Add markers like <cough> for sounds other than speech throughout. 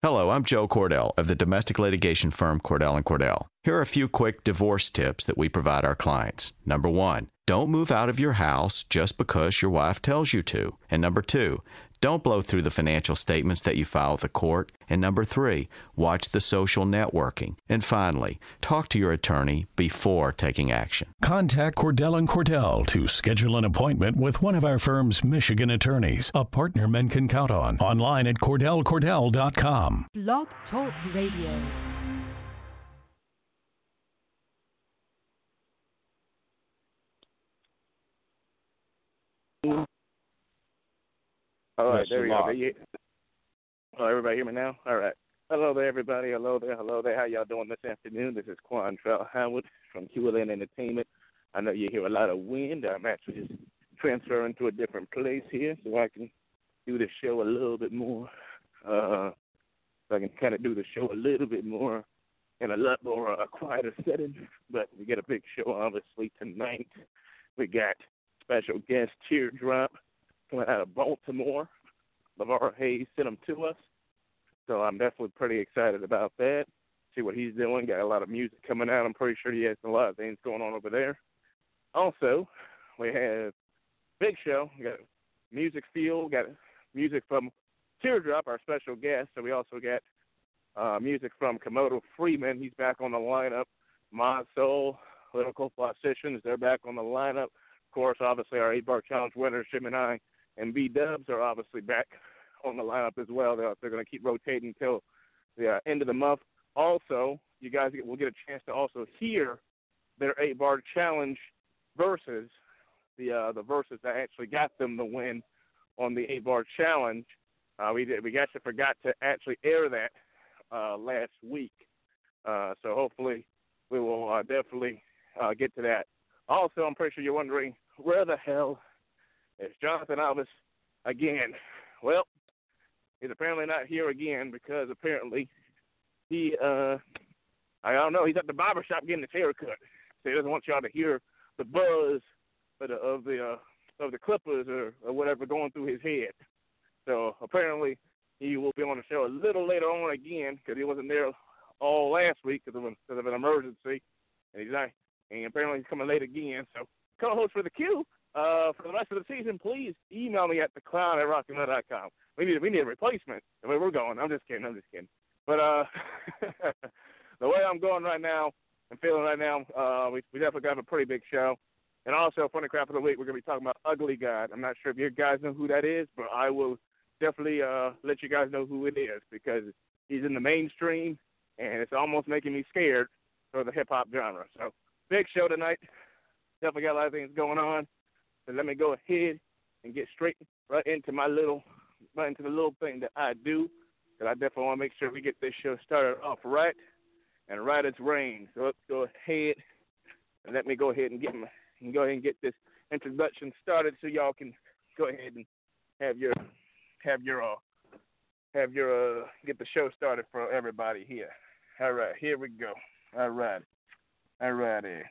Hello, I'm Joe Cordell of the domestic litigation firm Cordell and Cordell. Here are a few quick divorce tips that we provide our clients. Number 1, don't move out of your house just because your wife tells you to. And number 2, don't blow through the financial statements that you file with the court. And number three, watch the social networking. And finally, talk to your attorney before taking action. Contact Cordell and Cordell to schedule an appointment with one of our firm's Michigan attorneys, a partner men can count on. Online at CordellCordell.com. Blog Talk Radio. All right, there we you're go. You- Oh, everybody hear me now? All right. Hello there, everybody. Hello there. Hello there. How y'all doing this afternoon? This is Quantrell Howard from QLN Entertainment. I know you hear a lot of wind. I'm actually just transferring to a different place here so I can do the show a little bit more. Uh, so I can kind of do the show a little bit more in a lot more uh, quieter setting. But we got a big show, obviously, tonight. We got special guest Teardrop coming out of Baltimore. Lavar Hayes sent him to us. So I'm definitely pretty excited about that. See what he's doing. Got a lot of music coming out. I'm pretty sure he has a lot of things going on over there. Also, we have Big Show. We got music field. Got music from Teardrop, our special guest. So we also got uh, music from Komodoe Freeman. He's back on the lineup. ModSoul, Political Politicians, they're back on the lineup. Of course, obviously our eight bar challenge winners, Gemini, and B Dubs are obviously back <laughs> on the lineup as well. They're, they're going to keep rotating until the uh, end of the month. Also, you guys will get a chance to also hear their eight bar challenge versus the uh, the verses that actually got them the win on the eight bar challenge. Uh, we did we actually forgot to actually air that uh, last week, uh, so hopefully we will uh, definitely uh, get to that. Also, I'm pretty sure you're wondering where the hell is Johnathan Alves again? Well, he's apparently not here again because apparently he uh I don't know, he's at the barber shop getting his hair cut. So he doesn't want y'all to hear the buzz of the of the uh, of the clippers or, or whatever going through his head. So apparently he will be on the show a little later on again because he wasn't there all last week because of, a- 'cause of an emergency, and he's not. And apparently he's coming late again. So co-host for the Q uh, for the rest of the season, please email me at the clown at rockandroll.com. We need we need a replacement. The way we're going, I'm just kidding. I'm just kidding. But uh, <laughs> the way I'm going right now, and feeling right now, uh, we we definitely got a pretty big show. And also, funny crap of the week, we're gonna be talking about Ugly God. I'm not sure if you guys know who that is, but I will definitely uh, let you guys know who it is because he's in the mainstream, and it's almost making me scared for the hip hop genre. So big show tonight. Definitely got a lot of things going on. So let me go ahead and get straight right into my little, right into the little thing that I do. Because I definitely want to make sure we get this show started off right and right as rain. So let's go ahead and let me go ahead and get my, and go ahead and get this introduction started so y'all can go ahead and have your, have your, uh, have your, uh, get the show started for everybody here. All right, here we go. All right. All righty.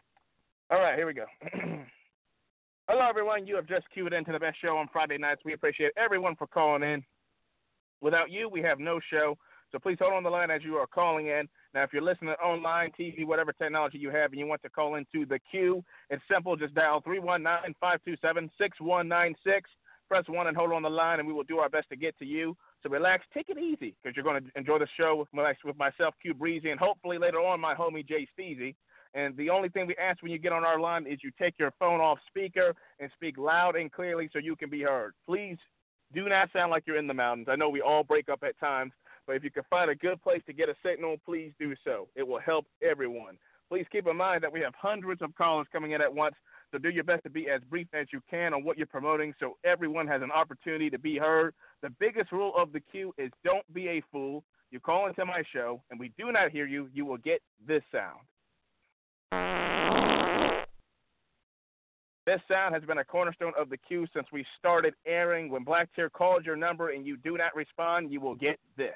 All right, here we go. <clears throat> Hello, everyone. You have just queued into the best show on Friday nights. We appreciate everyone for calling in. Without you, we have no show. So please hold on the line as you are calling in. Now, if you're listening online, TV, whatever technology you have, and you want to call into the Q, it's simple. Just dial 319 527 6196. Press 1 and hold on the line, and we will do our best to get to you. So relax, take it easy, because you're going to enjoy the show with, with myself, Q Breezy, and hopefully later on, my homie Jay Steezy. And the only thing we ask when you get on our line is you take your phone off speaker and speak loud and clearly so you can be heard. Please do not sound like you're in the mountains. I know we all break up at times, but if you can find a good place to get a signal, please do so. It will help everyone. Please keep in mind that we have hundreds of callers coming in at once, so do your best to be as brief as you can on what you're promoting so everyone has an opportunity to be heard. The biggest rule of the Q is don't be a fool. You call into my show and we do not hear you, you will get this sound. This sound has been a cornerstone of the Q since we started airing. When Black Tear calls your number and you do not respond, you will get this.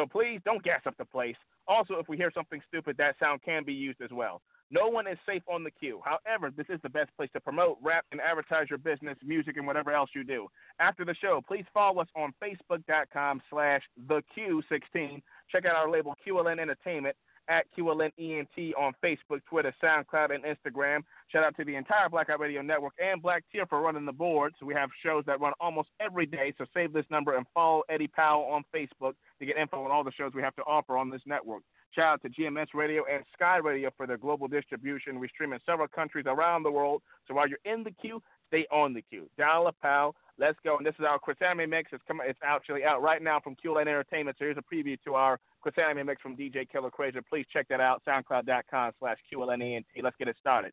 So please don't gas up the place. Also, if we hear something stupid, that sound can be used as well. No one is safe on the Q. However, this is the best place to promote, rap, and advertise your business, music, and whatever else you do. After the show, please follow us on Facebook.com slash The Q16. Check out our label QLN Entertainment at QLNENT on Facebook, Twitter, SoundCloud, and Instagram. Shout out to the entire Blackout Radio Network and Black Tear for running the board. So we have shows that run almost every day. So save this number and follow Eddie Powell on Facebook to get info on all the shows we have to offer on this network. Shout out to GMS Radio and Sky Radio for their global distribution. We stream in several countries around the world. So while you're in the queue, stay on the queue. Dollar Pal, let's go. And this is our Chris Anime mix. It's coming. It's actually out right now from QLN Entertainment. So here's a preview to our Chris Anime mix from DJ Killer Crazer. Please check that out. SoundCloud.com slash QLNENT. Let's get it started.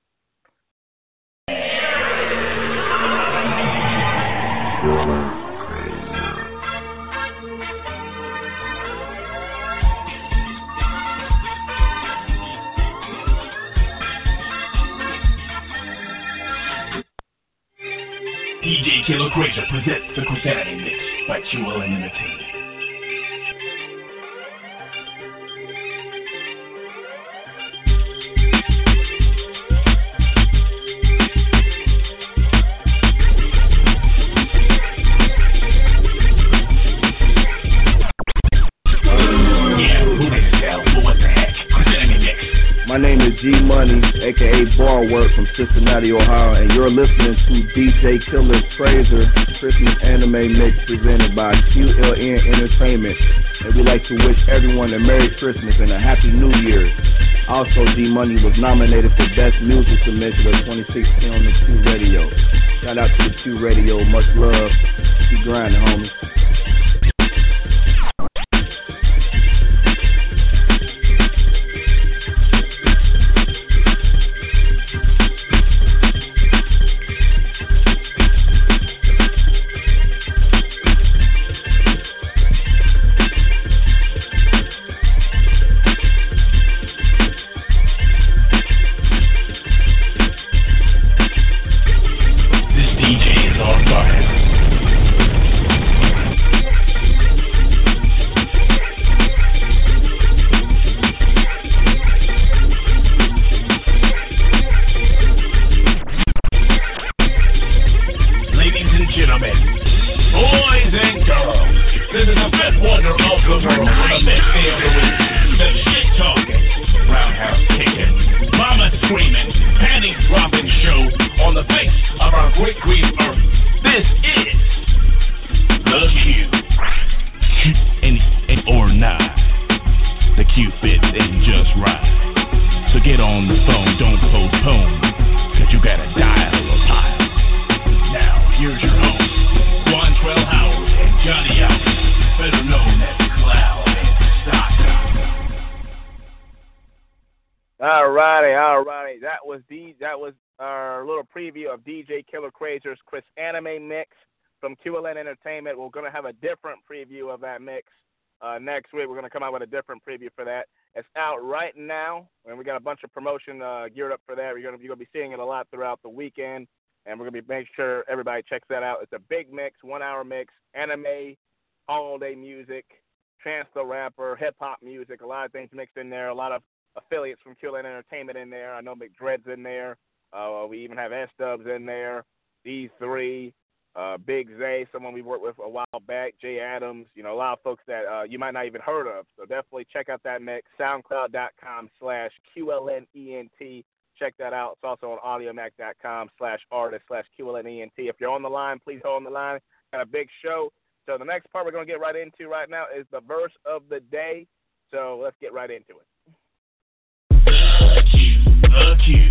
DJ Killer Crazer presents the Chrisanity Mix by QLN Entertainment. Aka Bar Work from Cincinnati, Ohio, and you're listening to DJ Killer Fraser Christmas Anime Mix presented by QLN Entertainment. And we'd like to wish everyone a Merry Christmas and a Happy New Year. Also, G Money was nominated for Best Music Submission of 2016 on the Q Radio. Shout out to the Q Radio, much love. Keep grinding, homies. Preview of DJ Killer Crazer's Chris Anime mix from QLN Entertainment. We're gonna have a different preview of that mix uh, next week. We're gonna come out with a different preview for that. It's out right now, and we got a bunch of promotion uh, geared up for that. You're you're gonna be seeing it a lot throughout the weekend, and we're gonna be making sure everybody checks that out. It's a big mix, one hour mix, anime, holiday music, trance the rapper, hip hop music, a lot of things mixed in there. A lot of affiliates from QLN Entertainment in there. I know McDread's in there. Uh, we even have S Dubs in there. These three, uh, Big Zay, someone we worked with a while back. Jay Adams. You know, a lot of folks that uh, you might not even heard of. So definitely check out that mix. SoundCloud.com slash QLNENT. Check that out. It's also on Audiomack.com slash artist slash QLNENT. If you're on the line, please hold on the line. Got a big show. So the next part we're going to get right into right now is the verse of the day. So let's get right into it. Q,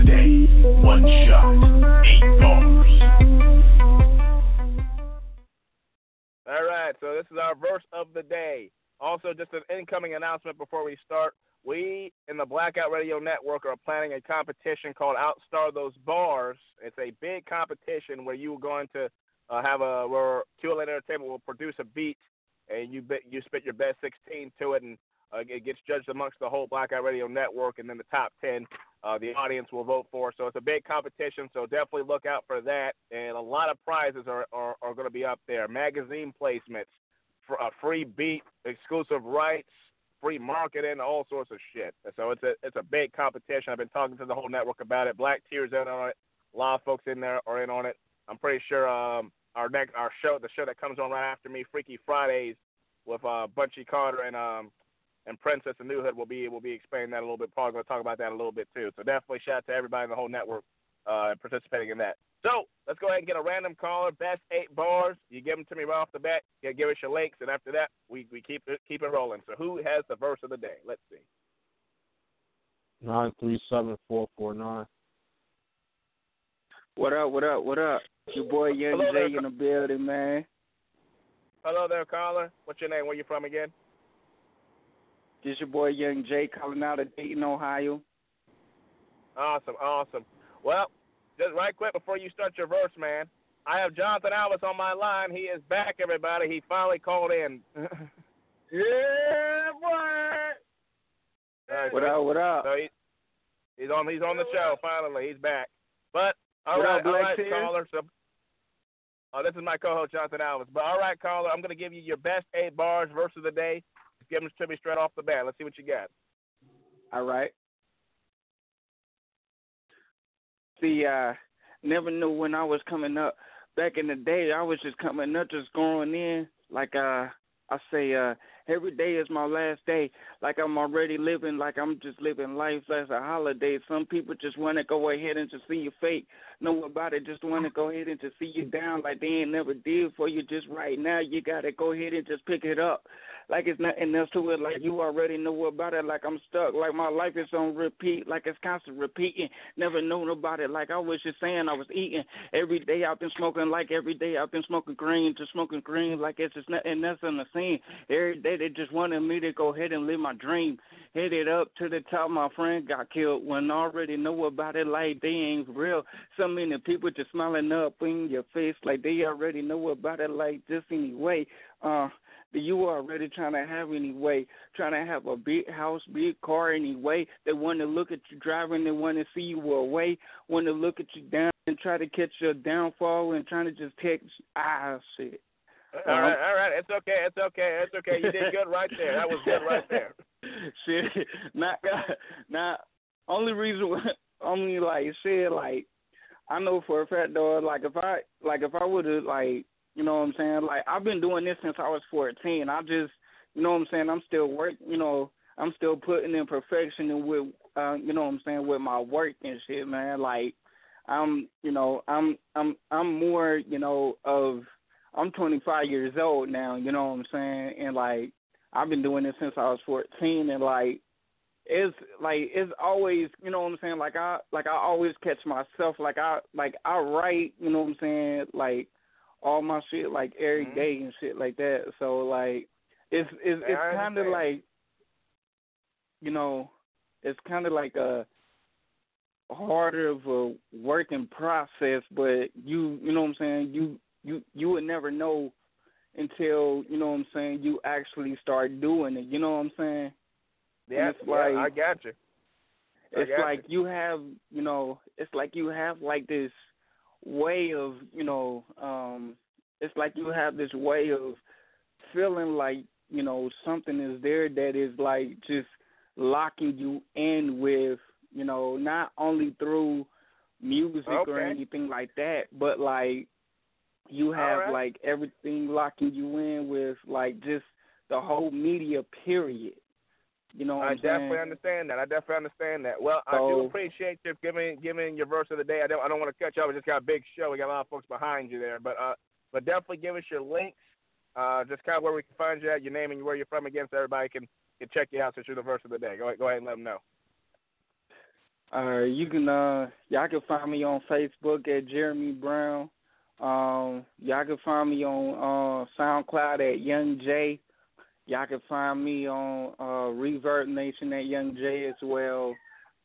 Verse of the day, one shot, eight bars. All right, so this is our verse of the day. Also, just an incoming announcement before we start. We in the Blackout Radio Network are planning a competition called Outstar Those Bars. It's a big competition where you're going to uh, have a where QLN Entertainment will produce a beat and you bet you spit your best 16 to it, and uh, it gets judged amongst the whole Blackout Radio network, and then the top 10, uh, the audience will vote for. So it's a big competition. So definitely look out for that, and a lot of prizes are are, are going to be up there. Magazine placements, for a free beat, exclusive rights, free marketing, all sorts of shit. So it's a it's a big competition. I've been talking to the whole network about it. Black Tears in on it. A lot of folks in there are in on it. I'm pretty sure um, our next our show, the show that comes on right after me, Freaky Fridays, with uh, Bunchy Carter and um and Princess and New Hood will be will be explaining that a little bit. Probably going to talk about that a little bit too. So definitely shout out to everybody in the whole network uh, participating in that. So let's go ahead and get a random caller. Best eight bars. You give them to me right off the bat. You give us your links, and after that, we, we keep it keep it rolling. So who has the verse of the day? Let's see. Nine three seven four four nine. What up? What up? What up? It's your boy Young Hello Jay there. in the building, man. Hello there, caller. What's your name? Where you from again? This your boy Young Jay calling out of Dayton, Ohio. Awesome, awesome. Well, just right quick before you start your verse, man. I have Johnathan Alves on my line. He is back, everybody. He finally called in. <laughs> yeah, boy. All right, What up? What up? So he, he's on. He's on the show. Finally, he's back. But all What right, up, all Black right, Tears? caller. So, oh, this is my co-host Johnathan Alves. But all right, caller, I'm going to give you your best eight bars verse of the day. Give them to me straight off the bat. Let's see what you got. All right. See, uh, never knew when I was coming up. Back in the day, I was just coming up, just going in. Like uh, I say, uh, every day is my last day. Like I'm already living, like I'm just living life as a holiday. Some people just want to go ahead and just see you fake. Know about it, just want to go ahead and just see you down like they ain't never did for you. Just right now, you gotta go ahead and just pick it up like it's nothing else to it. Like you already know about it. Like I'm stuck. Like my life is on repeat. Like it's constant repeating. Never known about it. Like I was just saying, I was eating every day. I've been smoking. Like every day, I've been smoking green, just smoking green. Like it's just nothing else in the scene. Every day they just wanted me to go ahead and live my dream. Headed up to the top. My friend got killed. When I already know about it. Like they ain't real. So many people just smiling up in your face. Like they already know about it. Like this anyway. Uh you already trying to have anyway, trying to have a big house, big car anyway. They want to look at you driving, they want to see you away, want to look at you down and try to catch your downfall and trying to just text. Ah, shit. All right, all right. It's okay. It's okay. It's okay. You did good right there. That was good right there. <laughs> shit. Not, not. Only reason, only like shit. Like I know for a fact though. Like if I, like if I would have like you know what I'm saying? Like I've been doing this since I was 14. I just, you know what I'm saying? I'm still work, you know, I'm still putting in perfection and with, uh, you know what I'm saying, with my work and shit, man. Like I'm, you know, I'm, I'm, I'm more, you know, of, I'm 25 years old now. You know what I'm saying? And like I've been doing this since I was 14, and like it's like it's always you know what I'm saying like I like I always catch myself like I like I write you know what I'm saying like all my shit like every Mhm. day and shit like that so like it's it's it's kind of like you know it's kind of like a harder of a working process but you you know what I'm saying you you you would never know until you know what I'm saying you actually start doing it you know what I'm saying? Yeah, it's yeah, like- I got you. I it's got like you. have you know it's like you have like this way of you know um it's like you have this way of feeling like you know something is there that is like just locking you in with you know not only through music or anything like that but like you have Alright. like everything locking you in with like just the whole media period you know what I I'm saying? definitely understand that. I definitely understand that. Well, I do appreciate you giving giving your verse of the day. I don't I don't want to cut you off. We just got a big show. We got a lot of folks behind you there, but uh, but definitely give us your links. Uh, just kind of where we can find you at, your name and where you're from again, so everybody can can check you out since you're the verse of the day. Go ahead, go ahead and let them know. Uh, you can uh, y'all can find me on Facebook at Jeremy Brown. Um, y'all can find me on uh SoundCloud at Young J. Y'all can find me on uh ReverbNation at Young J as well.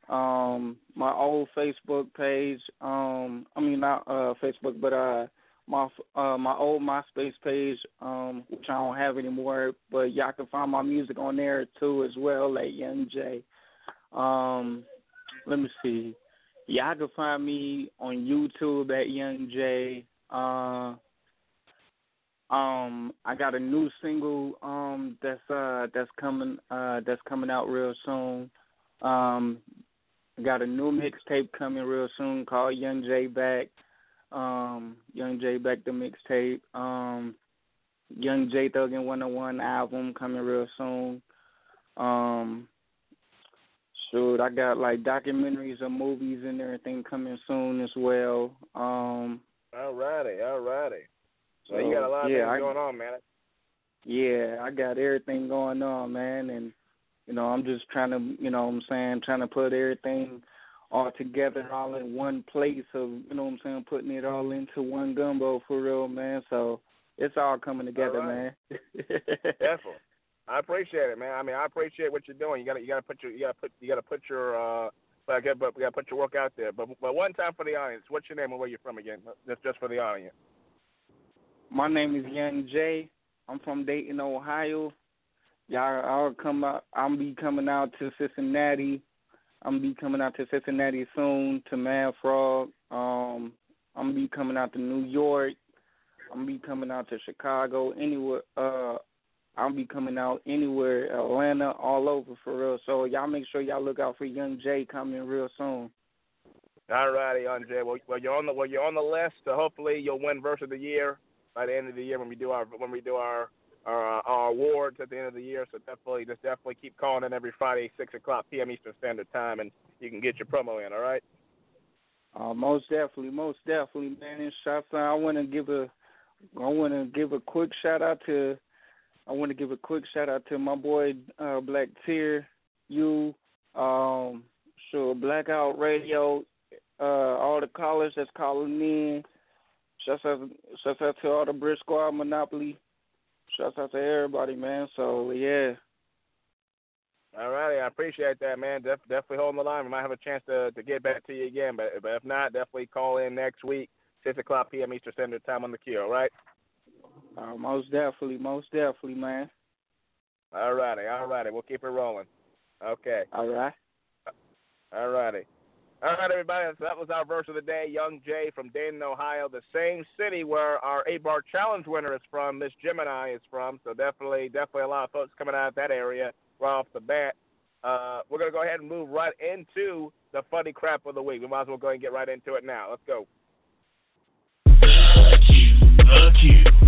Um, my old Facebook page. Um, I mean not uh Facebook, but uh my uh my old MySpace page, um, which I don't have anymore, but y'all can find my music on there too as well at Young J. Um, let me see. Y'all can find me on YouTube at Young J. Uh, um, I got a new single um that's uh that's coming uh that's coming out real soon. Um, got a new mixtape coming real soon called Young J Back. Um, Young J Back the mixtape. Um, Young J Thuggin 101 album coming real soon. Um, shoot, I got like documentaries or movies and everything coming soon as well. Um, alrighty, alrighty. So, so you got a lot of yeah, things going on, man. Yeah, I got everything going on, man, and you know, I'm just trying to, you know, what I'm saying, trying to put everything all together, all in one place. Of you know, what I'm saying, putting it all into one gumbo for real, man. So it's all coming together, all right. man. Definitely. <laughs> I appreciate it, man. I mean, I appreciate what you're doing. You got to, you got to put your, you got to put, you got to put your, uh, but but we got to put your work out there. But but one time for the audience, what's your name and where you're from again? Just just for the audience. My name is Young Jay. I'm from Dayton, Ohio. Y'all, I'll come. I'm be coming out to Cincinnati. I'm be coming out to Cincinnati soon to Mad Frog. Um, I'm be coming out to New York. I'm be coming out to Chicago. Anywhere. Uh, I'll be coming out anywhere, Atlanta, all over for real. So y'all make sure y'all look out for Young Jay coming real soon. All righty, Young Jay. Well, well, you're on the well, you're on the list. So hopefully you'll win Verse of the Year by the end of the year when we do our when we do our our, our awards at the end of the year. So definitely, just definitely keep calling in every Friday, six o'clock p.m. Eastern Standard Time, and you can get your promo in. All right. Uh, most definitely, most definitely, man. And shots, I want to give a, I want to give a quick shout out to, I want to give a quick shout out to my boy uh, Black Tear, you, um, sure Blackout Radio, uh, all the callers that's calling in. Shouts out, shouts out to all the Brit Squad Monopoly Shouts out to everybody, man. So yeah. All righty, I appreciate that, man. Def- definitely holding the line. We might have a chance to to get back to you again, but but if not, definitely call in next week, six o'clock p.m. Eastern Standard Time on the Q. All right. Uh, most definitely, most definitely, man. All righty, all righty. We'll keep it rolling. Okay. All right. All righty. All right, everybody. So that was our verse of the day. Young Jay from Dayton, Ohio, the same city where our eight bar challenge winner is from. Miss Gemini is from. So definitely, definitely a lot of folks coming out of that area right off the bat. Uh, we're gonna go ahead and move right into the funny crap of the week. We might as well go ahead and get right into it now. Let's go. The Q, the Q, Q,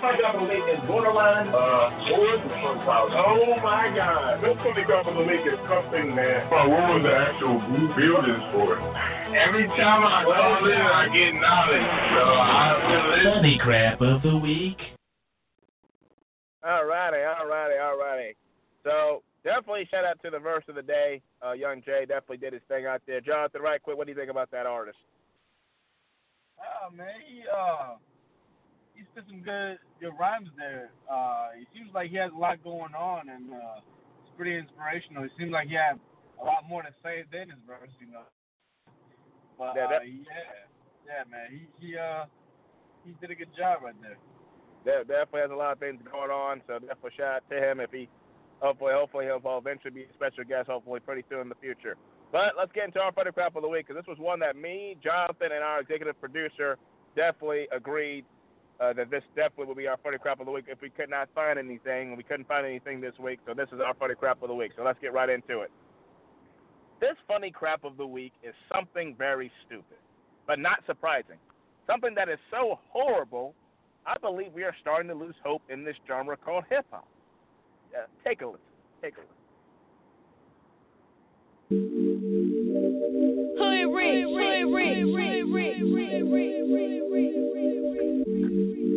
is borderline. Uh, what Oh my God! This funny crap of the week is something, man. what was the actual buildings for? Every time I call in, I get knowledge. So I feel Funny crap of the week. All righty, all righty, all righty. So definitely shout out to the verse of the day. Uh, Young Jay definitely did his thing out there. Johnathan, right quick, what do you think about that artist? Oh man, he uh he spit some good good rhymes there. Uh, he seems like he has a lot going on, and uh, it's pretty inspirational. He seems like he has a lot more to say than his verse, you know. But yeah, uh, yeah, yeah, man, he he uh he did a good job right there. That definitely has a lot of things going on, so definitely shout out to him if he hopefully hopefully he'll eventually be a special guest hopefully pretty soon in the future. But let's get into our funny crap of the week because this was one that me, Johnathan, and our executive producer definitely agreed uh, that this definitely will be our funny crap of the week if we could not find anything. We couldn't find anything this week, so this is our funny crap of the week. So let's get right into it. This funny crap of the week is something very stupid, but not surprising. Something that is so horrible, I believe we are starting to lose hope in this genre called hip hop. Uh, take a listen. Take a listen. Hood rich, hood rich, hood rich, hood rich, hood rich.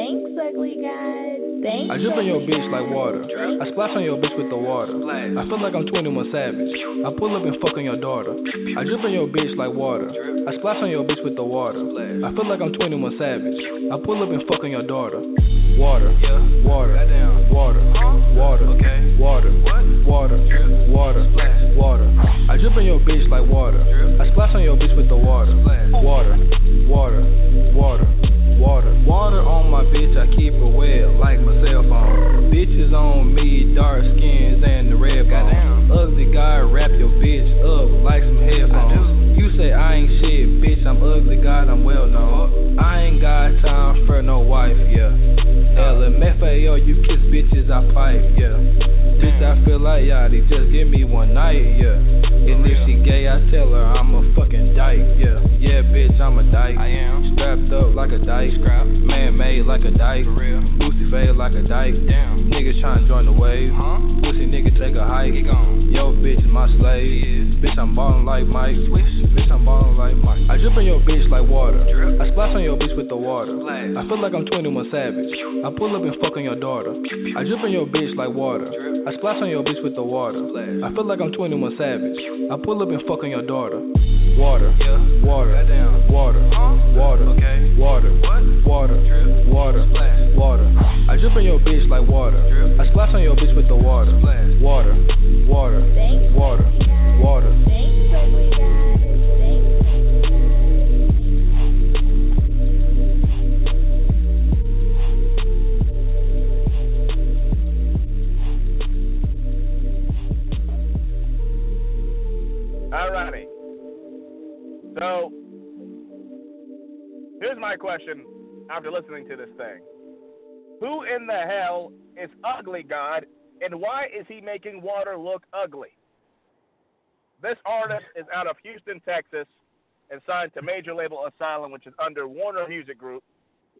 Thanks, ugly guy. Thanks. I drip on your bitch like water. I splash on your bitch with the water. I feel like I'm 21 Savage. I pull up and fuck on your daughter. I drip on your bitch like water. I splash on your bitch with the water. I feel like I'm 21 Savage. I pull up and fuck on your daughter. Water, water, water, water, water, water, water, water. I drip on your bitch like water. I splash on your bitch with the water. Water, water, water, water. Water on my bitch, I keep it wet like my cell phone. Bitches on me, dark skins and the red bone. Ugly guy, wrap your bitch up like some headphones. You say I ain't shit, bitch, I'm ugly, God, I'm well known. I ain't got time for no wife, yeah. LMFAO, you kiss bitches, I pipe, yeah. Bitch, I feel like Yachty, just give me one night, yeah. And if she gay, I tell her I'm a fucking dyke, yeah. Yeah, bitch, I'm a dyke. I am. Strapped up like a dyke. Scrap. Man made like a dyke. For real. Boosie fade like a dyke. Damn. Niggas tryna join the wave. Huh? Pussy nigga take a hike. Get gone. Yo, bitch, my slave. Bitch, I'm ballin' like Mike. Swish. Bitch, I'm ballin' like Mike. I drip on your bitch like water. Drip. I splash on your bitch with the water. Flash. I feel like I'm 21 Savage. I pull up and fuck on your daughter. I drip on your bitch like water. Drip. I splash on your bitch with the water. Flash. I feel like I'm 21 Savage. I pull up and fuck on your daughter. Water, yeah. water, water, huh? water, okay. water, what? water, Drip. water, Splash. water. I drip on your bitch like water. Drip. I splash on your bitch with the water. Splash. Water, water, Thanks. water, water. Thanks, ugly guy. So, here's my question after listening to this thing. Who in the hell is Ugly God, and why is he making water look ugly? This artist is out of Houston, Texas, and signed to major label Asylum, which is under Warner Music Group.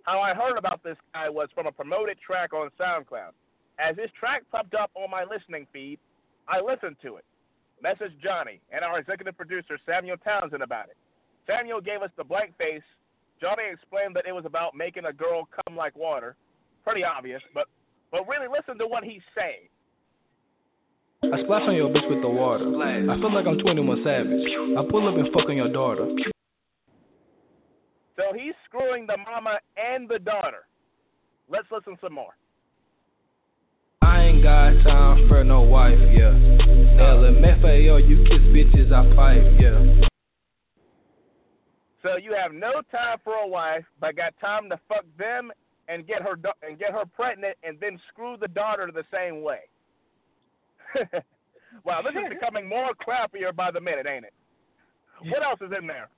How I heard about this guy was from a promoted track on SoundCloud. As this track popped up on my listening feed, I listened to it. Message Johnny and our executive producer Samuel Townsend about it. Samuel gave us the blank face. Johnny explained that it was about making a girl come like water. Pretty obvious, but but really listen to what he's saying. I splash on your bitch with the water. I feel like I'm 21 Savage. I pull up and fuck on your daughter. So he's screwing the mama and the daughter. Let's listen some more. I ain't got time for no wife, yeah. LMFAO, you kiss bitches, I pipe, yeah. So you have no time for a wife, but got time to fuck them and get her and get her pregnant, and then screw the daughter the same way. <laughs> wow, this is becoming more crappier by the minute, ain't it? What else is in there?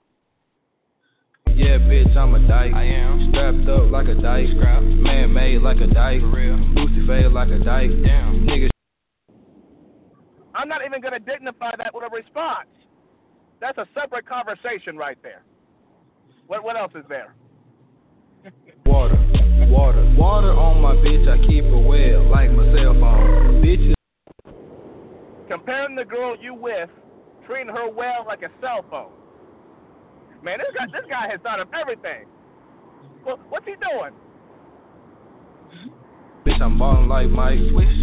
Yeah, bitch, I'm a dyke. I am. Strapped up like a dyke. Scrap. Man made like a dyke. For real. Boosie fade like a dyke. Damn. Niggas. I'm not even going to dignify that with a response. That's a separate conversation right there. What what else is there? Water, water, water on my bitch. I keep it wet like my cell phone. Bitches. Comparing the girl you with, treating her well like a cell phone. Man, this guy this guy has thought of everything. Well, what's he doing? Bitch, I'm ballin' like Mike. Swish.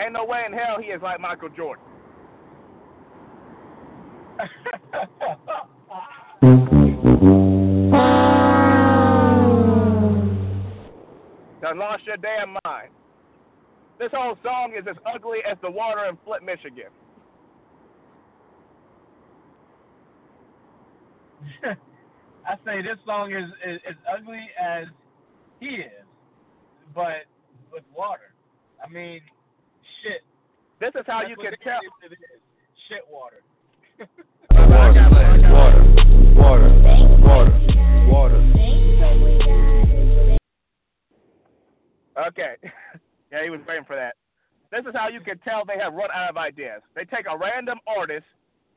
Ain't no way in hell he is like Michael Jordan. <laughs> Done lost your damn mind. This whole song is as ugly as the water in Flint, Michigan. <laughs> I say this song is, is as ugly as he is, but with water. I mean, shit. This is how That's you can tell. It is. Shit water. Water, <laughs> water, water, water, water. Okay. <laughs> yeah, he was waiting for that. This is how you can tell they have run out of ideas. They take a random artist,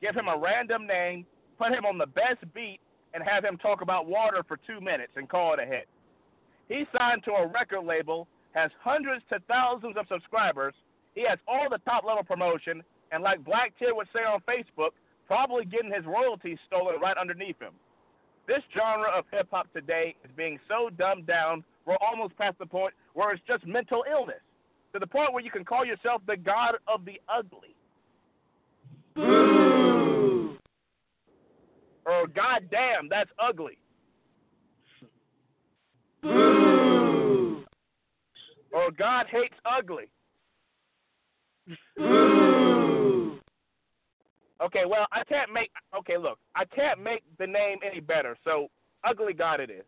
give him a random name, put him on the best beat, and have him talk about water for two minutes and call it a hit. He's signed to a record label, has hundreds to thousands of subscribers. He has all the top level promotion, and like Black Tear would say on Facebook, probably getting his royalties stolen right underneath him. This genre of hip hop today is being so dumbed down we're almost past the point where it's just mental illness. To the point where you can call yourself the god of the ugly. Boo! Or god damn, that's ugly. Boo! Or God hates ugly. Boo! Okay, well, I can't make. Okay, look, I can't make the name any better. So, ugly God it is.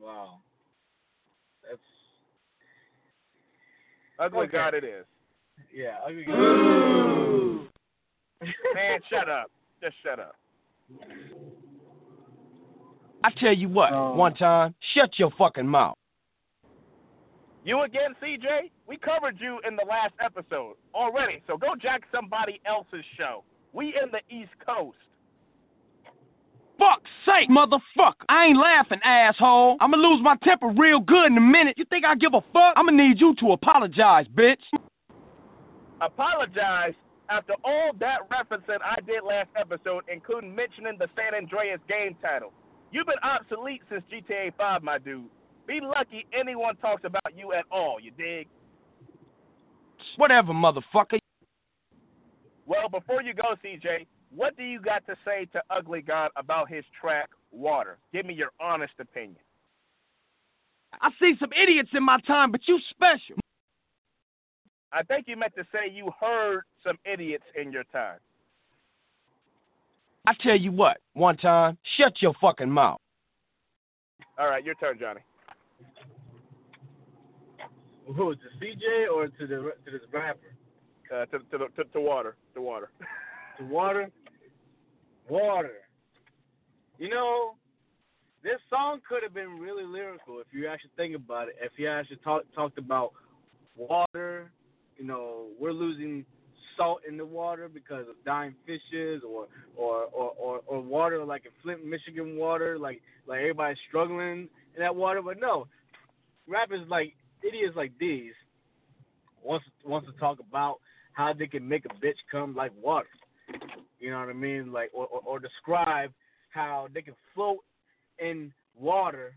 Wow. That's Ugly Okay. God it is. yeah. Ugly Boo! Man, shut up. Just shut up. I tell you what, Um, one time, shut your fucking mouth. You again, CJ? We covered you in the last episode already, so go jack somebody else's show. We in the East Coast. Fuck's sake, motherfucker. I ain't laughing, asshole. I'ma lose my temper real good in a minute. You think I give a fuck? I'ma need you to apologize, bitch. Apologize after all that referencing I did last episode, including mentioning the San Andreas game title. You've been obsolete since GTA 5, my dude. Be lucky anyone talks about you at all, you dig? Whatever, motherfucker. Well, before you go, CJ, what do you got to say to Ugly God about his track, Water? Give me your honest opinion. I see some idiots in my time, but you special. I think you meant to say you heard some idiots in your time. I tell you what, one time, shut your fucking mouth. All right, your turn, Johnny. Who to CJ or to the to this rapper? Uh, to, to, to, to water. To water. To water. Water. You know, this song could have been really lyrical if you actually think about it. If you actually talk, talked about water, you know, we're losing salt in the water because of dying fishes, or or or or, or water like in Flint, Michigan water, like like everybody's struggling in that water. But no, rappers like idiots like these wants wants to talk about how they can make a bitch come like water. You know what I mean? Like or, or, or describe how they can float in water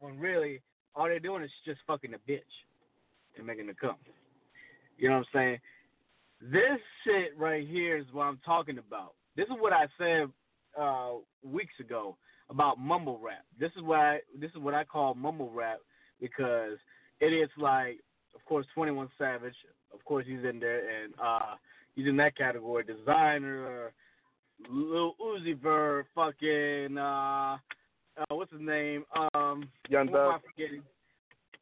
when really all they're doing is just fucking a bitch and making it come. You know what I'm saying? This shit right here is what I'm talking about. This is what I said uh, weeks ago about mumble rap. This is what I this is what I call mumble rap because it is like, of course, Twenty One Savage. Of course, he's in there, and uh, he's in that category. Desiigner, Lil Uzi Vert, fucking uh, uh, what's his name? Um, Young who am I Thug.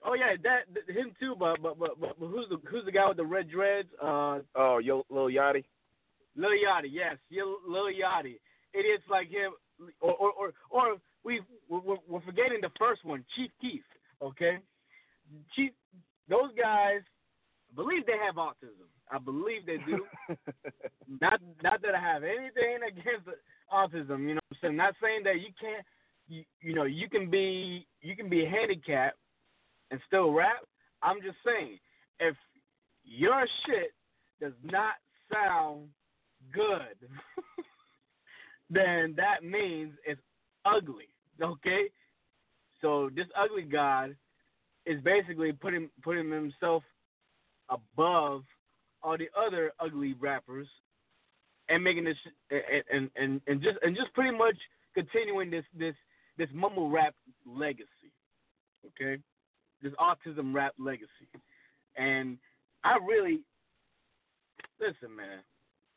Oh yeah, that th- him too. But but but but, who's the who's the guy with the red dreads? Uh, Oh, Yo, Lil Yachty. Lil Yachty, yes, yeah, Lil Yachty. Idiots like him, or or or, or we we're, we're forgetting the first one, Chief Keef. Okay, Chief, those guys believe they have autism. I believe they do. <laughs> not not that I have anything against autism. You know, what I'm saying not saying that you can't. You, you know, you can be you can be handicapped and still rap. I'm just saying, if your shit does not sound good, <laughs> then that means it's ugly. Okay? So this ugly god is basically putting putting himself above all the other ugly rappers and making this and and and, just and just pretty much continuing this this this mumble rap legacy. Okay? This autism rap legacy. And I really listen, man.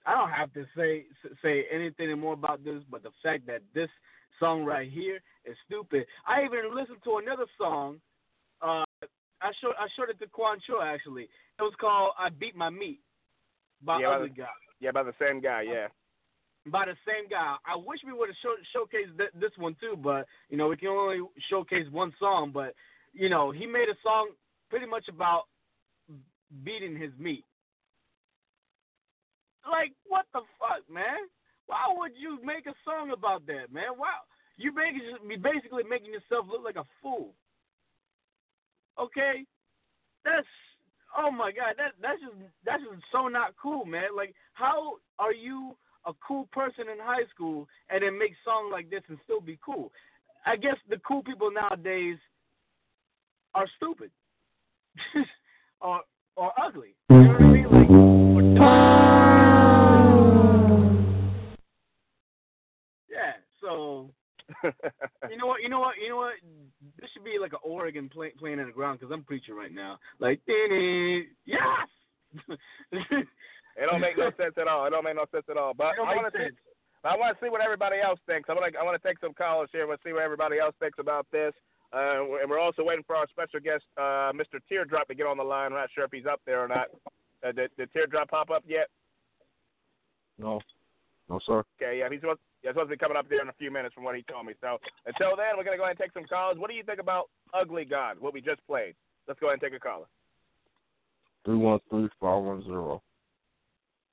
I don't have to say say anything more about this, but the fact that this song right here is stupid. I even listened to another song. Uh, I showed I showed it to Quan Cho actually. It was called "I Beat My Meat" by Yeah, by the- Guy. Yeah, by the same guy. Yeah. By the same guy. I wish we would have show, showcased th- this one too, but you know we can only showcase one song. But you know he made a song pretty much about beating his meat. Like what the fuck, man? Why would you make a song about that, man? Wow, you basically making yourself look like a fool. Okay, that's oh my god, that that's just that's just so not cool, man. Like, how are you a cool person in high school and then make songs like this and still be cool? I guess the cool people nowadays are stupid <laughs> or or ugly. You know what I mean? Like, you know what? You know what? You know what? This should be like an Oregon play, playing in the ground because I'm preaching right now. Like, yes. It don't make no sense at all. It don't make no sense at all. But I want to sense. I want to see what everybody else thinks. I want to I want to take some callers here. We'll see what everybody else thinks about this. Uh, and we're also waiting for our special guest, uh, Mr. Teardrop, to get on the line. I'm not sure if he's up there or not. Uh, did, did Teardrop pop up yet? No. No, sir. Okay, yeah, he's supposed, yeah, it's supposed to be coming up there in a few minutes from what he told me. So until then, we're gonna go ahead and take some calls. What do you think about Ugly God? What we just played. Let's go ahead and take a caller. Three one three five one zero.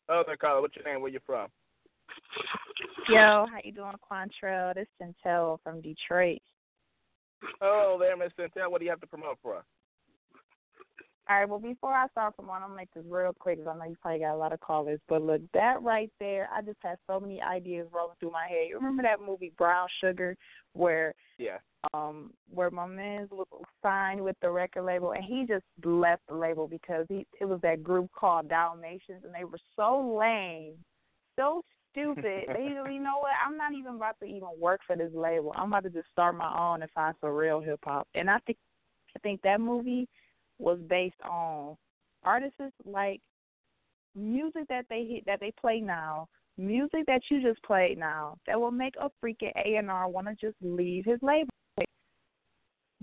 Other caller, what's your name? Where you from? Yo, how you doing, Quantrell? This is Chantel from Detroit. Oh, there, Miss Cientel. What do you have to promote for us? All right, well, before I start from one, I'm going to make this real quick because I know you probably got a lot of callers. But look, that right there, I just had so many ideas rolling through my head. You remember that movie Brown Sugar where Yeah. um where my man signed with the record label and he just left the label because he it was that group called Dalmatians and they were so lame, so stupid. <laughs> they you know what? I'm not even about to even work for this label. I'm about to just start my own and find some real hip hop. And I think I think that movie was based on artists like music that they hit that they play now, music that you just played now that will make a freaking A and R want to just leave his label.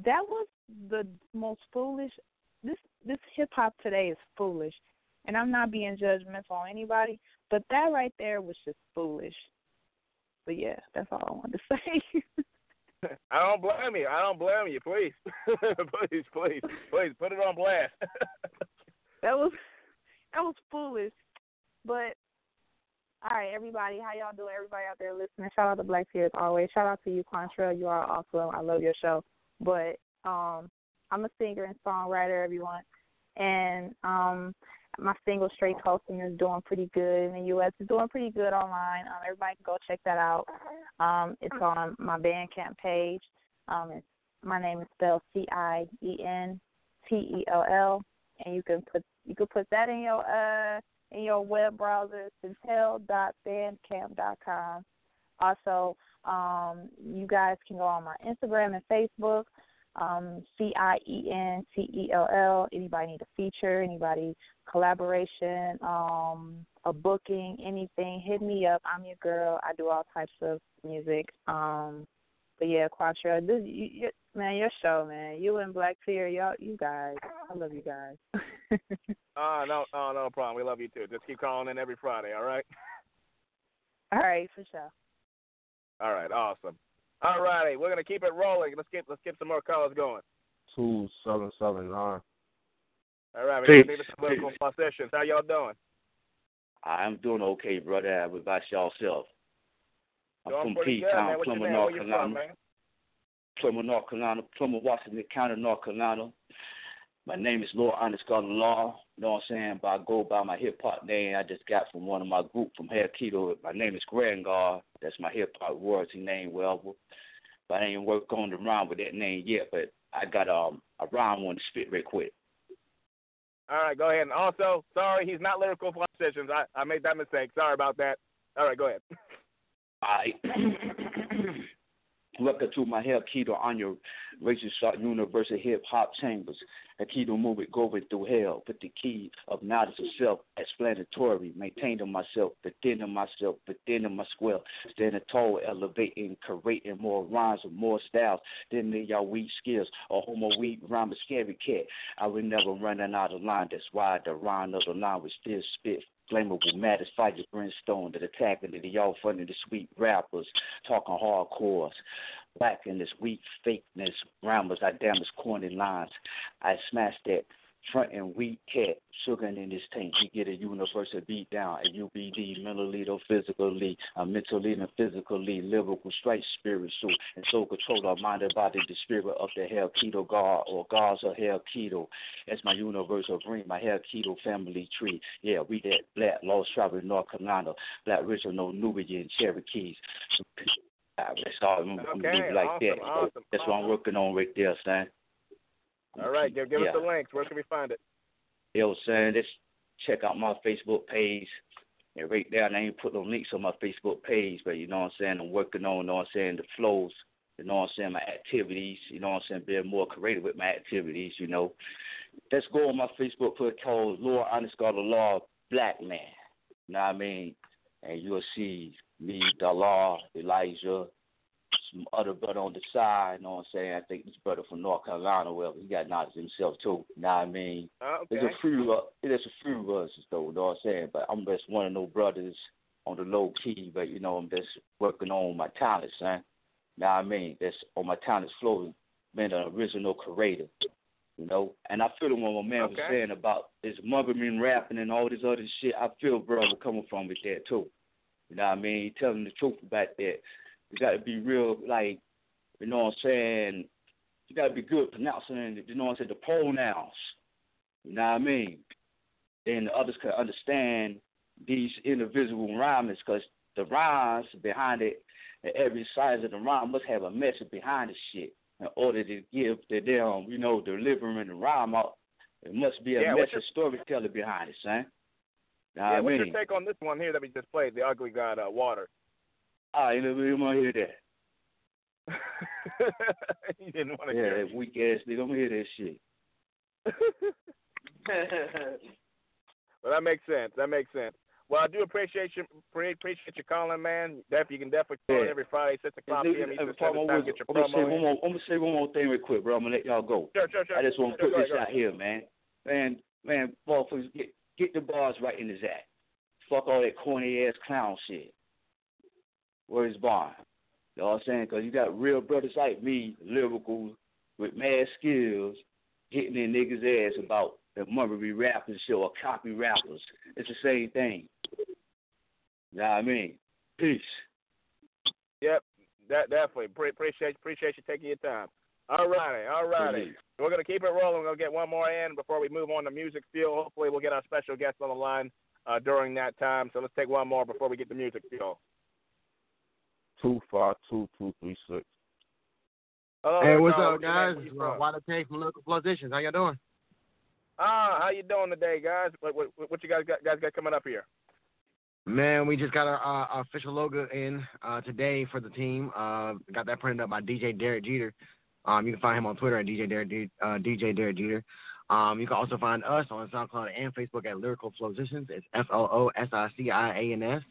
That was the most foolish. This this hip hop today is foolish, and I'm not being judgmental on anybody, but that right there was just foolish. But yeah, that's all I wanted to <laughs> say. <laughs> I don't blame you. I don't blame you. Please, <laughs> please, please, please put it on blast. <laughs> that was that was foolish. But all right, everybody, how y'all doing? Everybody out there listening, shout out to Black Tear as always. Shout out to you, Quantrell. You are awesome. I love your show. But um, I'm a singer and songwriter, everyone, and um, my single Straight Coasting is doing pretty good in the U.S. It's doing pretty good online. Um, everybody can go check that out. Um, it's on my Bandcamp page. Um, it's, my name is spelled C I E N T E L, and you can put you can put that in your uh in your web browser, cientel.bandcamp.com. Also, um, you guys can go on my Instagram and Facebook, um, C I E N T E L L. Anybody need a feature, anybody collaboration, um, a booking, anything, hit me up. I'm your girl. I do all types of music. Um, but yeah, Quattro, this you, you, man, your show, man. You and Black Tear, y'all, you guys. I love you guys. Oh <laughs> no, oh no problem. We love you too. Just keep calling in every Friday. All right. all right, for sure. All right. Awesome. All righty. We're gonna keep it rolling. Let's keep let's get some more calls going. Two seven seven nine. All right. Peace. We're gonna Lyrical Flosicians. How y'all doing? I'm doing okay, brother. How about y'allself? I'm Doing from pretty P good, man. Town, What's Plymouth. North Where you from, Carolina. man? Plymouth, North Carolina, Plymouth, Washington County, North Carolina. My name is Lord Honest God Law. You know what I'm saying? But I go by my hip hop name I just got from one of my group from Hair Keto. My name is Grangar. That's my hip hop royalty name. Well, but I ain't work on the rhyme with that name yet. But I got um a rhyme one to spit real quick. All right. Go ahead. And also, sorry, he's not lyrical flash sessions. I I made that mistake. Sorry about that. All right. Go ahead. I <coughs> welcome to my Hell Keto on your Rachel Shot Universal Hip Hop Chambers. A keto movement going through hell. Put the key of knowledge of self explanatory. Maintaining myself, within myself, within my square. Standing tall, elevating, creating more rhymes with more styles than the y'all weak skills. A homo weak rhyme scary cat. I would never running out of line. That's why the rhyme of the line was still spit flammable matters, fire, brimstone, that attacking the y'all funding the sweet rappers, talking hardcores, whacking this weak fakeness, rhymes, I damage corny lines. I smash that front and weak cat, sugar in this tank. You get a universal beat down, a UBD, mentally physically, uh, mentally and physically, lyrical, straight spiritual, and soul control our mind and body, the spirit of the hell keto god or gods of hell keto. That's my universal dream, my hell keto family tree. Yeah, we that black, lost travel North Carolina, black original Nubian Cherokees. That's all. I'm, I'm Okay, gonna leave like awesome, that. So awesome, that's what I'm working on right there, son. All right, give, give yeah. us the links. Where can we find it? You know what I'm saying? Just check out my Facebook page. And right there, and I ain't put no links on my Facebook page, but you know what I'm saying? I'm working on, you know what I'm saying, the flows, you know what I'm saying, my activities, you know what I'm saying, being more creative with my activities, you know. Let's go on my Facebook put called Lord underscore the law black man. You know what I mean? And you'll see me, Dalar, Elijah, some other brother on the side, you know what I'm saying? I think this brother from North Carolina, well, he got knowledge himself too, you know what I mean? Oh, There's okay. a few, uh, there's a few of us though, you know what I'm saying? But I'm just one of those brothers on the low key, but you know, I'm just working on my talents, man. You know what I mean? That's on my talents flow, being an original creator. You know, and I feel what my man was saying about this mugging rapping and all this other shit. I feel brother coming from it there too. You know what I mean? He telling the truth about that. You got to be real, like, you know what I'm saying? You got to be good pronouncing, you know what I'm saying, the pronouns. You know what I mean? Then the others can understand these individual rhymes because the rhymes behind it, and every size of the rhyme must have a message behind the shit in order to give the damn, you know, delivering the rhyme out. It must be a Yeah, message storyteller behind it, son. Yeah, I what's mean? your take on this one here that we just played, The Ugly God uh, Water? I even want to hear that. <laughs> you didn't want to Yeah, hear that Yeah, weak ass nigga. I'm gonna hear that shit. <laughs> well, that makes sense. That makes sense. Well, I do appreciate you. Appreciate you calling, man. Def, you can definitely call Yeah. every Friday, six o'clock p.m. Eastern Standard Time. words, Get your I'm gonna say one more. I'm gonna say one more thing real quick, bro. I'm gonna let y'all go. Sure, sure, sure. I just want to Sure, put go this go out here, man. Man, man, motherfuckers, get get the bars right in his act. Fuck all that corny ass clown shit. Where's Bond? You know what I'm saying? Because you got real brothers like me, lyrical, with mad skills, hitting their niggas' ass about the mummery rappers shit or copy rappers. It's the same thing. You know what I mean? Peace. Yep, that definitely. Pre- appreciate appreciate you taking your time. All righty, all righty. Peace. We're gonna keep it rolling. We're gonna get one more in before we move on to music. Fuel. Hopefully, we'll get our special guest on the line uh, during that time. So let's take one more before we get to music. Fuel. Two five two two three six. Hello, Hey, what's caller. up, What's your name? guys? Where you It's, uh, from? Wada Tay from Lyrical Flosicians. How y'all doing? Ah, how you doing today, guys? What what, what you guys got guys got coming up here? Man, we just got our, uh, our official logo in uh, today for the team. Uh, got that printed up by DJ Derek Jeter. Um, you can find him on Twitter at DJ Derek, uh, DJ Derek Jeter. Um, you can also find us on SoundCloud and Facebook at Lyrical Flosicians. It's F L O S I C I A N S.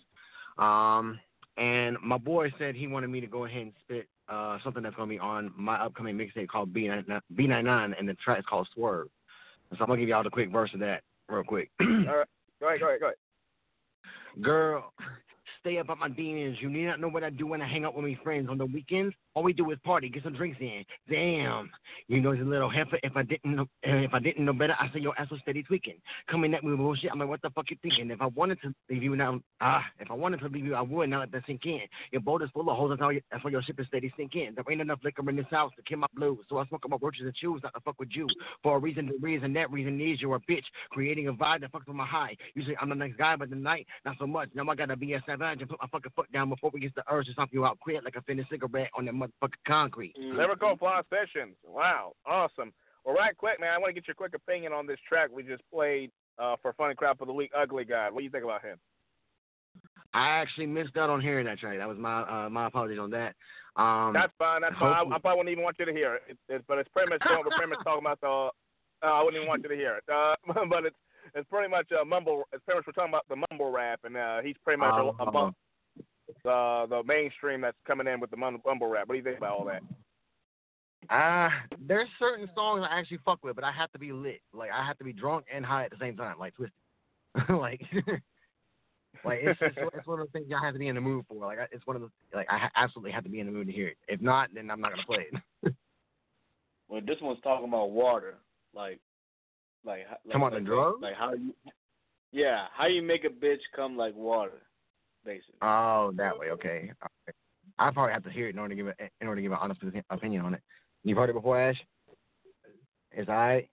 Um, and my boy said he wanted me to go ahead and spit uh, something that's going to be on my upcoming mixtape called B99, B99, and the track is called Swerve. So I'm going to give y'all the quick verse of that real quick. <clears throat> All right, go ahead, go ahead, go ahead. Girl, stay up at my demons. You need not know what I do when I hang out with my friends on the weekends. All we do is party, get some drinks in. Damn, you know the little heifer. If I didn't know, if I didn't know better, I say your ass was steady tweaking. Coming at me with bullshit. I'm like, what the fuck you thinking? If I wanted to leave you now, ah, if I wanted to leave you, I would. Now let that sink in. Your boat is full of holes. That's how, you, that's your ship is steady sinking. There ain't enough liquor in this house to kill my blues. So I smoke up my roaches and choose not to fuck with you. For a reason, the reason that reason is you're a bitch creating a vibe that fucks with my high. Usually I'm the next guy, but tonight not so much. Now I gotta be a savage and put my fucking foot down before we get the urge to stomp you out quick like a finished cigarette on that motherfucking concrete. Lyrical Flosicians. Wow, awesome. Well, right quick, man, I want to get your quick opinion on this track we just played uh, for Funny Crap of the Week, Ugly God. What do you think about him? I actually missed out on hearing that track. That was my uh, my apologies on that. Um, That's fine. That's fine. I, I probably wouldn't even want you to hear it. But it's pretty much going. We're pretty much talking about the. Uh, I wouldn't even want you to hear it. Uh, <laughs> but it's it's pretty much a mumble. It's pretty much we're talking about the mumble rap, and uh, he's pretty much a, a Uh. The the mainstream that's coming in with the mum- mumble rap. What do you think about all that? Uh, there's certain songs I actually fuck with, but I have to be lit. Like I have to be drunk and high at the same time, like twisted. <laughs> like, <laughs> like it's just, it's one of the things I have to be in the mood for. Like it's one of the like I absolutely have to be in the mood to hear it. If not, then I'm not gonna play it. <laughs> Well, this one's talking about water, like, like, like Come on, like, the drugs? like how you, yeah, how you make a bitch come like water, basically. oh, that way. Okay. All right. I probably have to hear it in order to give it in order to give an honest opinion on it. You've heard it before, Ash? Is I?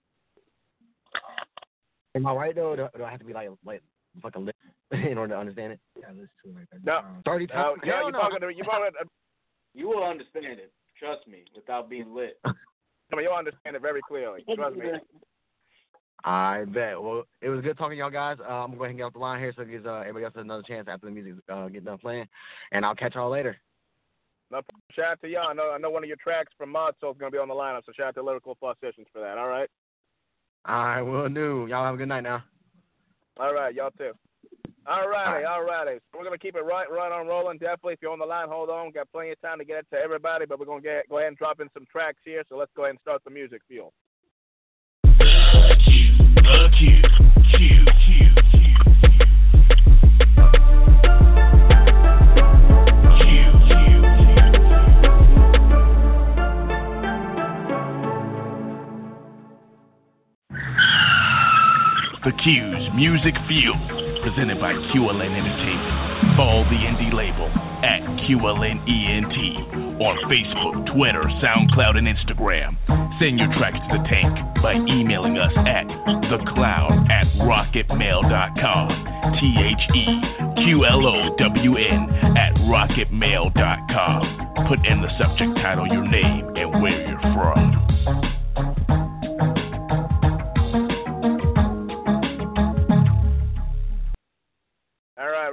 Am I right though? Do, do I have to be like like fucking lit <laughs> in order to understand it? Yeah, listen to it right No, Thirty no, times. no, Hell you're no. talking to you talking. <laughs> To, You will understand it. Trust me, without being lit. <laughs> I mean, you'll understand it very clearly. Trust me. I bet. Well, it was good talking to y'all guys. Uh, I'm going to hang out the line here so it gives uh, everybody else another chance after the music uh, get done playing. And I'll catch y'all later. No, shout out to y'all. I know, I know one of your tracks from Mod Soul is going to be on the lineup, so shout out to Lyrical Flosicians for that. All right? I will do. Y'all have a good night now. All right, y'all too. All righty, all righty. So we're gonna keep it right, right on rolling. Definitely, if you're on the line, hold on. Got plenty of time to get it to everybody, but we're gonna get go ahead and drop in some tracks here. So let's go ahead and start the music fuel. The Q's Music Fuel, presented by QLN Entertainment. Follow the indie label at QLN ENT on Facebook, Twitter, SoundCloud, and Instagram. Send your tracks to the tank by emailing us at theqlown at rocketmail.com. T H E Q L O W N at rocketmail.com. Put in the subject title your name and where you're from.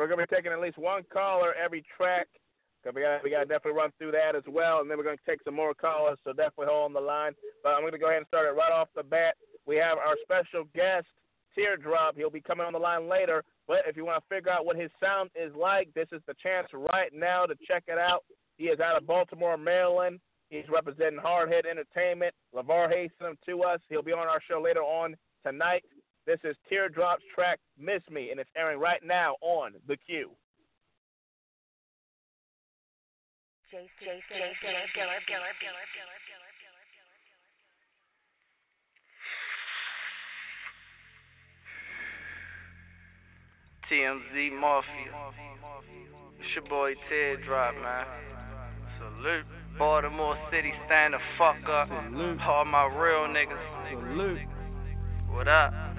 We're gonna be taking at least one caller every track. Cause we got we got to definitely run through that as well, and then we're gonna take some more callers. So definitely hold on the line. But I'm gonna go ahead and start it right off the bat. We have our special guest, Teardrop. He'll be coming on the line later. But if you want to figure out what his sound is like, this is the chance right now to check it out. He is out of Baltimore, Maryland. He's representing Hardhead Entertainment. Lavar Hayes sent him to us. He'll be on our show later on tonight. This is Teardrop's track Miss Me, and it's airing right now on The Q. TMZ Mafia. It's your boy Teardrop, man. Salute. Baltimore City, stand the fuck up. Salute. All my real niggas. Salute. What up?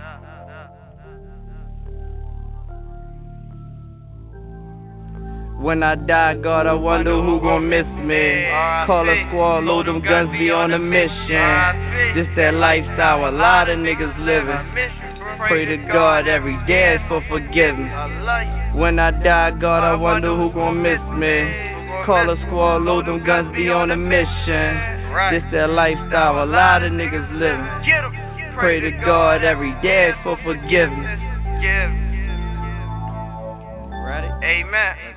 When I die, God, I wonder who gon' miss me. Call a squad, load them guns, be on a mission. This that lifestyle a lot of niggas living. Pray to God every day for forgiveness. When I die, God, I wonder who gon' miss me. Call a squad, load them guns, be on a mission. This that lifestyle a lot of niggas living. Pray to God every day for forgiveness. Ready?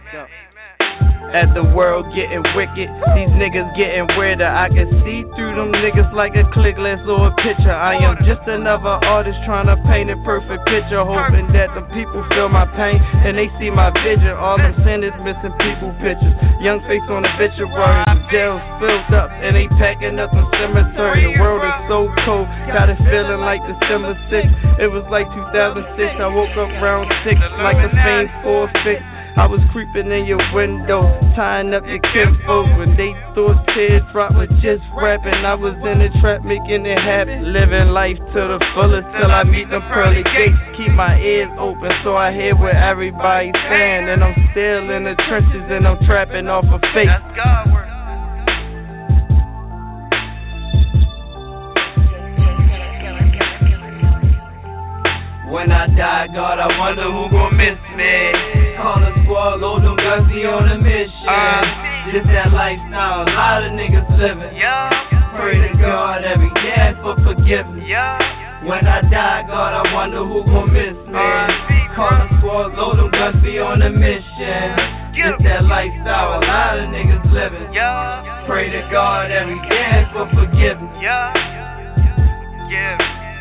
As the world getting wicked, these niggas getting weirder. I can see through them niggas like a clickless or a picture. I am just another artist trying to paint a perfect picture, hoping that the people feel my pain and they see my vision. All I'm is missing people pictures. Young face on obituary, jail's filled up and they packing up the cemetery. The world is so cold, got it feeling like December 6th. It was like 2006. I woke up round 6 like a the same four fix. I was creeping in your window, tying up your kinfolk when they thought teardrop was just rapping. I was in the trap making it happen, living life to the fullest till I meet them pearly gates. Keep my ears open so I hear what everybody's saying, and I'm still in the trenches and I'm trapping off of faith. When I die, God, I wonder who gon' miss me. Call a squad, load them guns, be on a mission. Uh. This that lifestyle, a lot of niggas living. Pray to God every day for forgiveness. When I die, God, I wonder who gon' miss me. Uh. Call a squad, load them guns, be on a mission. This that lifestyle, a lot of niggas living. Pray to God every day for forgiveness.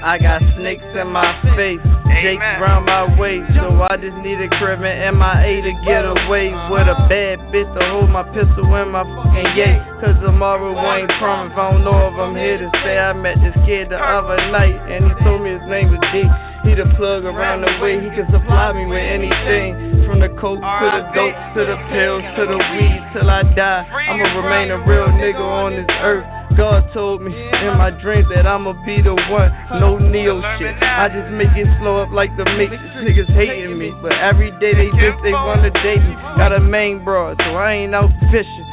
I got snakes in my face, Jake round my waist, so I just need a crib and MIA to get away with a bad bitch to hold my pistol in my fucking yay. Cause tomorrow ain't promised, I don't know if I'm here to stay. I met this kid the other night and he told me his name was D. He the plug around the way, he can supply me with anything. From the coke to the dope to the pills to the weed till I die. I'ma remain a real nigga on this earth. God told me in my dreams that I'ma be the one, no neo shit. I just make it slow up like the Matrix. Niggas hating me, but every day they just they wanna date me. Got a main broad, so I ain't out fishing.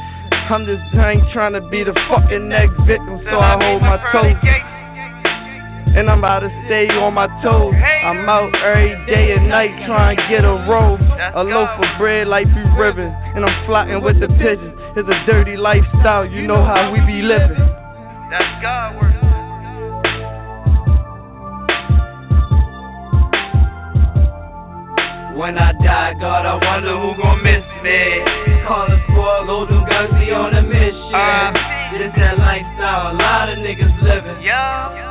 I'm just I ain't trying to be the fucking next victim, so I hold my toes. And I'm about to stay on my toes. I'm out every day and night trying to get a roll. A loaf of bread like three ribbons. And I'm flocking with the pigeons. It's a dirty lifestyle, you know how we be living. That's God work. When I die, God, I wonder who gon' miss me. Call the squad, load them guns, we on a mission. Uh, this that lifestyle, a lot of niggas living.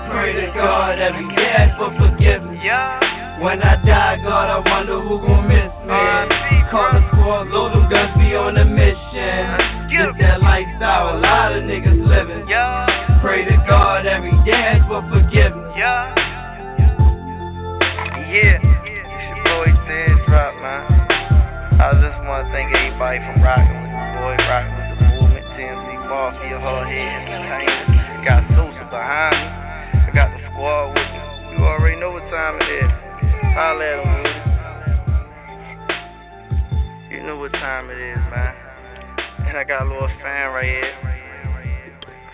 Pray to God every day ask for forgiveness. When I die, God, I wonder who gon' miss me. Uh, Call the squad, load them guns, we on a mission. Uh, This that lifestyle, a lot of niggas living. Pray to God every day for forgiveness. Yeah. It's your boy Teardrop, man. I just want to thank everybody from rocking with the boy, rocking with the movement, TMZ Mafia, Hard Head Entertainment. Got Sosa behind me. I got the squad with me. You already know what time it is. Holla at 'em, Woody. You know what time it is, man. And I got a little fan right here.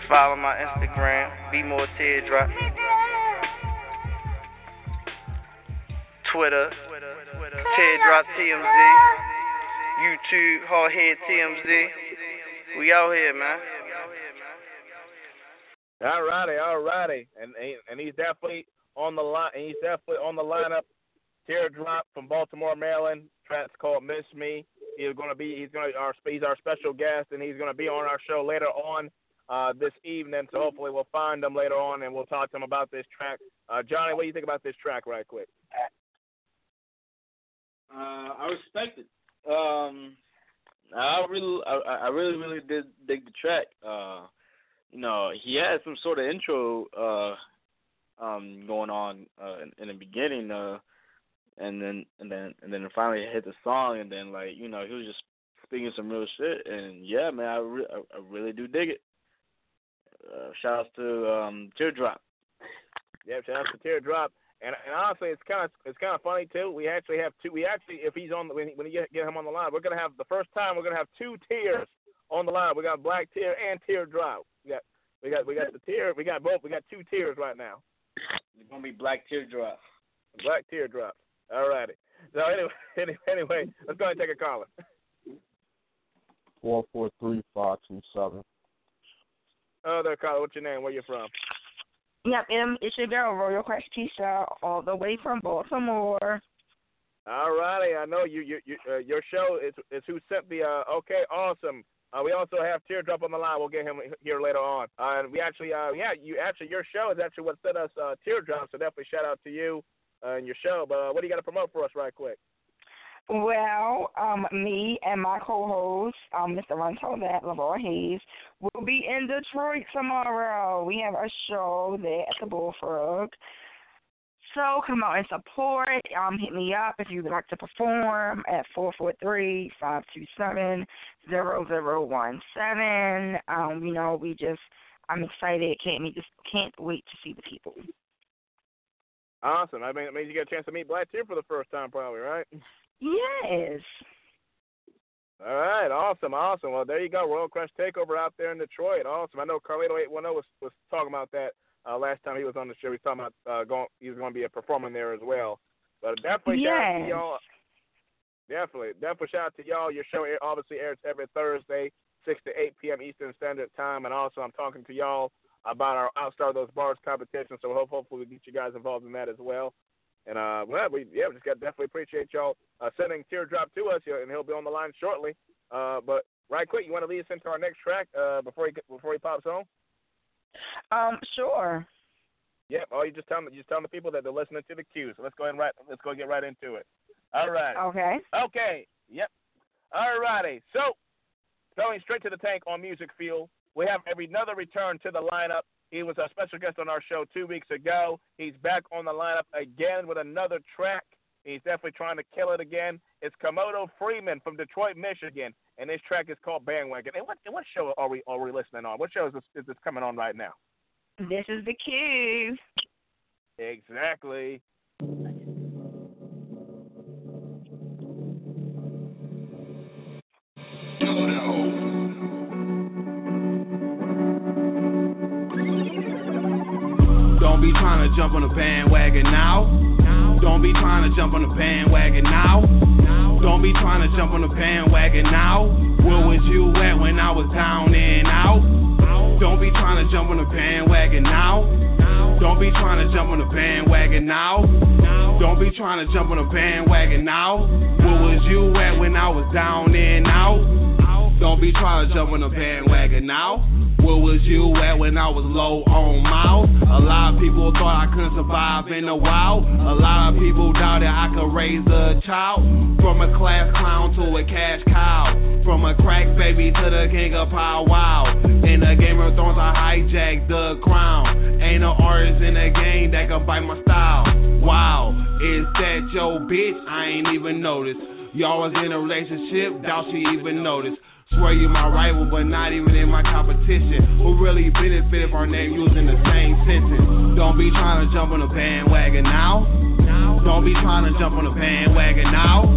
Follow my Instagram, be more teardrop. Twitter, teardrop TMZ, YouTube, hardhead TMZ. We out here, man. All righty, all righty, and and he's definitely on the line. And he's definitely on the lineup. Teardrop from Baltimore, Maryland. Track's called "Miss Me." He's going to be. He's going to. Our, he's our special guest, and he's going to be on our show later on uh, this evening. So hopefully we'll find him later on, and we'll talk to him about this track. Uh, Johnny, what do you think about this track, right quick? Uh, I respect it. Um, I really, I, I really, really did dig the track. Uh, you know, he had some sort of intro uh, um, going on uh, in, in the beginning, uh, and then and then and then finally hit the song, and then like you know he was just speaking some real shit, and yeah, man, I, re- I, really do dig it. Uh, shout outs to um, Teardrop. Yeah, shout out to Teardrop. And, and honestly, it's kind of it's kind of funny too. We actually have two. We actually, if he's on the when, when you get, get him on the line, we're gonna have the first time we're gonna have two tears on the line. We got Black Tear and Teardrop. We got we got we got the tear. We got both. We got two tears right now. It's gonna be Black Teardrop. Black Teardrop. All righty. So anyway, <laughs> anyway, anyway, let's go ahead and take a caller. Four four three five two seven. Oh, there, caller. What's your name? Where you from? Yep, um, it's your girl, Royal Crush Tisha, all the way from Baltimore. All righty, I know you. you, you uh, your show is is who sent the. Uh, okay, awesome. Uh, we also have Teardrop on the line. We'll get him here later on. Uh, and we actually, uh, yeah, you actually, your show is actually what sent us uh, Teardrop. So definitely shout out to you uh, and your show. But uh, what do you got to promote for us, right quick? Well, um, me and my co-host, um, Mr. That Lavar Hayes, will be in Detroit tomorrow. We have a show there at the Bullfrog. So come out and support. Um, hit me up if you would like to perform at four four three five two seven zero zero one seven. Um, you know, we just I'm excited. Can't me just can't wait to see the people. Awesome. I mean, it means you get a chance to meet Black Tear for the first time, probably, right? Yes. All right, awesome, awesome. Well, there you go, Royal Crush Takeover out there in Detroit. Awesome. I know Carlito eight one zero was was talking about that uh, last time he was on the show. He was talking about uh, going. He was going to be a performing there as well. But definitely shout out to Yes. y'all. Definitely, definitely shout out to y'all. Your show obviously airs every Thursday, six to eight p.m. Eastern Standard Time, and also I'm talking to y'all about our Outstar Those Bars competition. So hope, hopefully we get you guys involved in that as well. And uh, well, we yeah, we just got definitely appreciate y'all uh, sending Teardrop to us, and he'll be on the line shortly. Uh, but right quick, you want to lead us into our next track uh, before he before he pops on? Um, sure. Yep. Oh, you just tell them, you just tell the people that they're listening to the cues. So let's go ahead and right, let's go get right into it. All right. Okay. Okay. Yep. All righty. So, going straight to the tank on MusicFuel, we have every another return to the lineup. He was a special guest on our show two weeks ago. He's back on the lineup again with another track. He's definitely trying to kill it again. It's Komodoe Freeman from Detroit, Michigan, and this track is called Bandwagon. And what and what show are we are we listening on? What show is this is this coming on right now? This is the Q. Exactly. To jump on the bandwagon now. Don't be trying to jump on the bandwagon now. Don't be trying to jump on the bandwagon now. Where was you at when I was down and out? Don't be trying to jump on the bandwagon now. Don't be trying to jump on the bandwagon now. Don't be trying to jump on the bandwagon now. Where was you at when I was down and out? Be trying to jump on a bandwagon now. Where was you at when I was low on mouth? A lot of people thought I couldn't survive in the wild. A lot of people doubted I could raise a child. From a class clown to a cash cow. From a crack baby to the king of pow wow. In the Game of Thrones, I hijacked the crown. Ain't no artist in the game that can bite my style. Wow, is that your bitch? I ain't even noticed. Y'all was in a relationship, doubt she even noticed. Swear you my rival, but not even in my competition. Who really benefit if our name used the same sentence? Don't be trying to jump on the bandwagon now. Don't be trying to jump on the bandwagon now.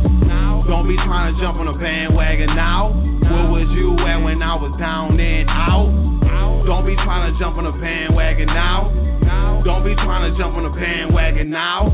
Don't be trying to jump on the bandwagon now. Where was you at when I was down and out? Don't be trying to jump on the bandwagon now. Don't be trying to jump on the bandwagon now.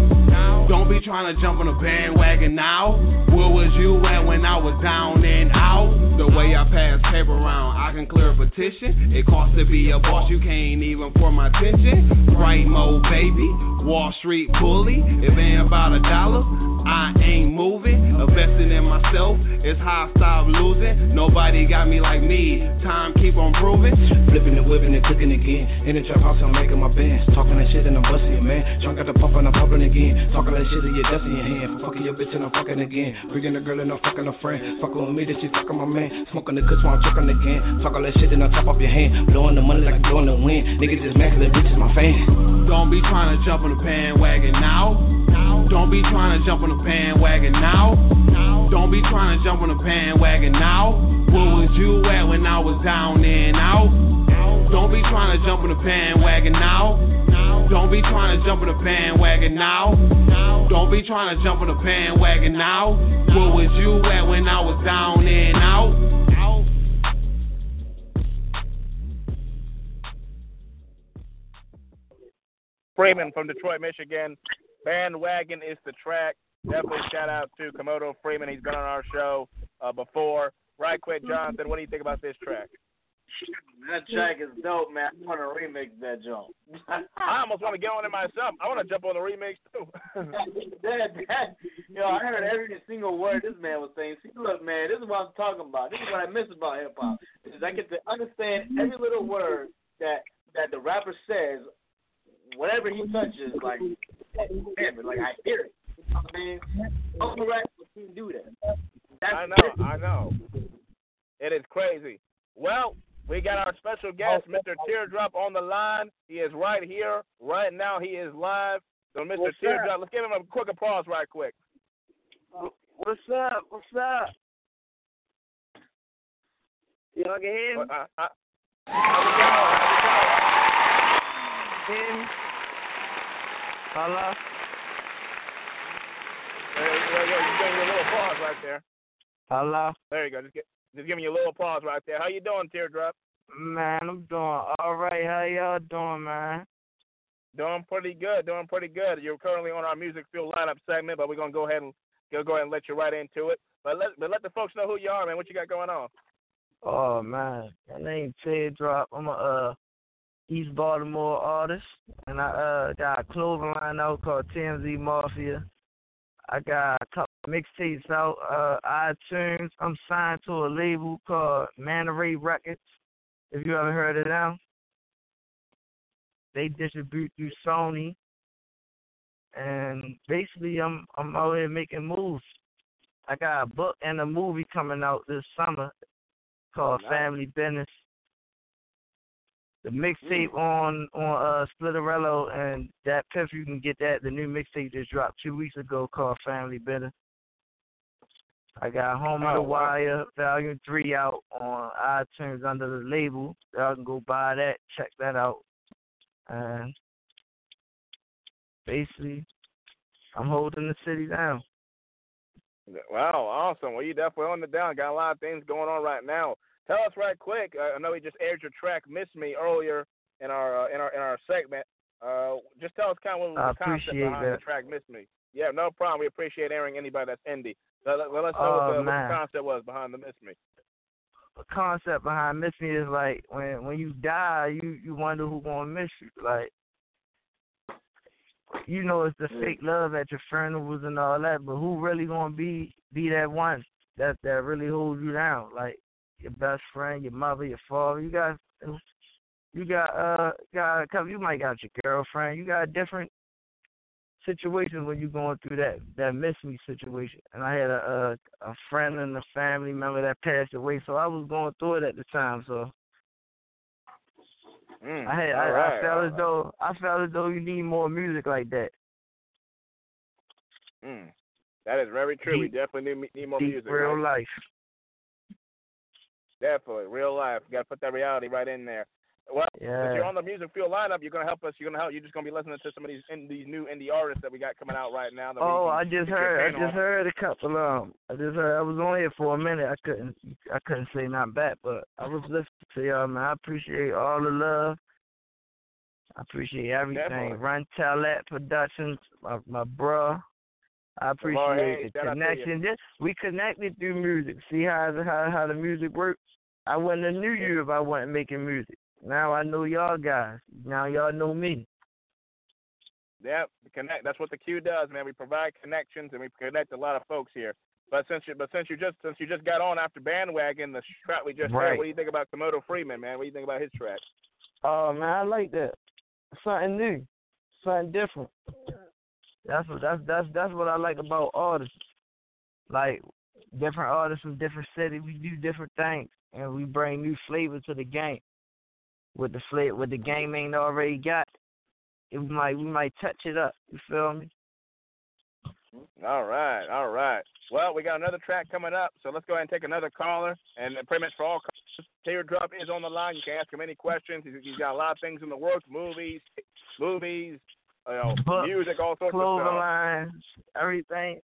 Don't be trying to jump on the bandwagon now. Where was you at when I was down and out? The way I pass paper around, I can clear a petition. It costs to be a boss, you can't even for my attention. Right mode, baby. Wall Street bully. If ain't about a dollar, I ain't moving. Investing in myself it's how I stop losing. Nobody got me like me. Time keep on proving. Flipping and whipping and cooking again. In the trap house, I'm making my bands. Talking that shit and I'm busting man. Drunk at the pump and I'm pumping again. Talking that shit and you're dust in your hand. Fucking your bitch and I'm fucking again. Bringing a girl and I'm fucking a friend. Fucking with me, that she fucking my man. Smoking the kush while I'm choking again. Talking that shit and I top off your hand. Blowing the money like I'm blowing the wind. Niggas just mad cause that bitch is my fan. Don't be trying to jump on the bandwagon now. Don't be trying to jump on the bandwagon now. Don't be trying to jump on the bandwagon now. Where was you at when I was down and out? Don't be trying to jump on the bandwagon now. Don't be trying to jump on the bandwagon now. Don't be trying to jump on the bandwagon now. Where was you at when I was down and out? Freeman from Detroit, Michigan. Bandwagon is the track. Definitely shout out to Komodoe Freeman. He's been on our show uh, before. Right quick, Johnathan, what do you think about this track? That track is dope, man. I want to remix that joint. <laughs> I almost want to get on it myself. I want to jump on the remix too. <laughs> that, that, yo, I heard every single word this man was saying. See, look, man, this is what I'm talking about. This is what I miss about hip hop. Is I get to understand every little word that that the rapper says. Whatever he touches, like, damn it, like I hear it. You know what I mean, only rappers can do that. That's I know, I know. It is crazy. Well, we got our special guest, Mr. Teardrop, on the line. He is right here, right now. He is live. So, Mr. What's Teardrop, up? let's give him a quick applause, right quick. What's up? What's up? Y'all can hear me? Uh, uh, Hear me? Hello? There, there, just give me a little applause right there. Hello? There you go. Just, get, just give me a little applause right there. How you doing, Teardrop? Man, I'm doing all right. How y'all doing, man? Doing pretty good. Doing pretty good. You're currently on our MusicFuel lineup segment, but we're gonna go ahead and go go ahead and let you right into it. But let but let the folks know who you are, man. What you got going on? Oh man, my name's Teardrop. I'm a uh, East Baltimore artist, and I uh got a clothing line out called TMZ Mafia. I got a couple mixtapes out, uh, iTunes. I'm signed to a label called Manneray Records. If you ever heard of them, they distribute through Sony. And basically, I'm I'm out here making moves. I got a book and a movie coming out this summer called Nice. Family Business. The mixtape on on uh Spinrilla and DatPiff you can get that the new mixtape just dropped two weeks ago called Family Business. I got Home of Oh, the. Wire Volume Three out on iTunes under the label. Y'all can go buy that, check that out. And basically I'm holding the city down. Wow, awesome. Well, you definitely on the down. Got a lot of things going on right now. Tell us right quick. Uh, I know we just aired your track "Miss Me" earlier in our uh, in our in our segment. Uh, just tell us kind of what was the concept behind that. the track "Miss Me." Yeah, no problem. We appreciate airing anybody that's indie. Let, let, let us know Oh, what, the, what the concept was behind the "Miss Me." The concept behind miss me is like when when you die, you you wonder who gonna miss you. Like, you know, it's the fake love at your funerals and all that, but who really gonna be be that one that that really holds you down? Like your best friend, your mother, your father. You got you got uh got a couple. You might got your girlfriend. You got different situations when you're going through that that miss me situation. And I had a a, a friend and a family member that passed away, so I was going through it at the time. So Mm, I had I, right, I felt as though I felt as though you need more music like that. Mm. That is very true. we definitely need, need more Deep music. real right? life. Definitely, real life. You Got to put that reality right in there. Well, yeah. if you're on the MusicFuel lineup, you're gonna help us. You're gonna help. You're just gonna be listening to some of these in, these new indie artists that we got coming out right now. Oh, I just heard. I just on. heard a couple. Um, I just heard. I was on here for a minute. I couldn't. I couldn't say not back, but I was listening to y'all, man. I appreciate all the love. I appreciate everything. Definitely. Run Talent Productions, my my bruh. I appreciate the out to you. connection. Just we connected through music. See how how how the music works. I wouldn't have knew you if I wasn't making music. Now I know y'all guys. Now y'all know me. Yep, connect. That's what the Q does, man. We provide connections and we connect a lot of folks here. But since you, but since you just since you just got on after bandwagon, the track we just heard, what do you think about Komodoe Freeman, man? What do you think about his track? Oh man, I like that. Something new, something different. That's what that's that's that's what I like about artists. Like different artists from different cities, we do different things, and we bring new flavor to the game. With the flavor, what the game ain't already got, it might we might touch it up. You feel me? All right, all right. Well, we got another track coming up, so let's go ahead and take another caller. And pretty much for all callers, Teardrop is on the line. You can ask him any questions. He's got a lot of things in the works: movies, movies, you know, Books, music, all sorts of clothing stuff. lines, everything.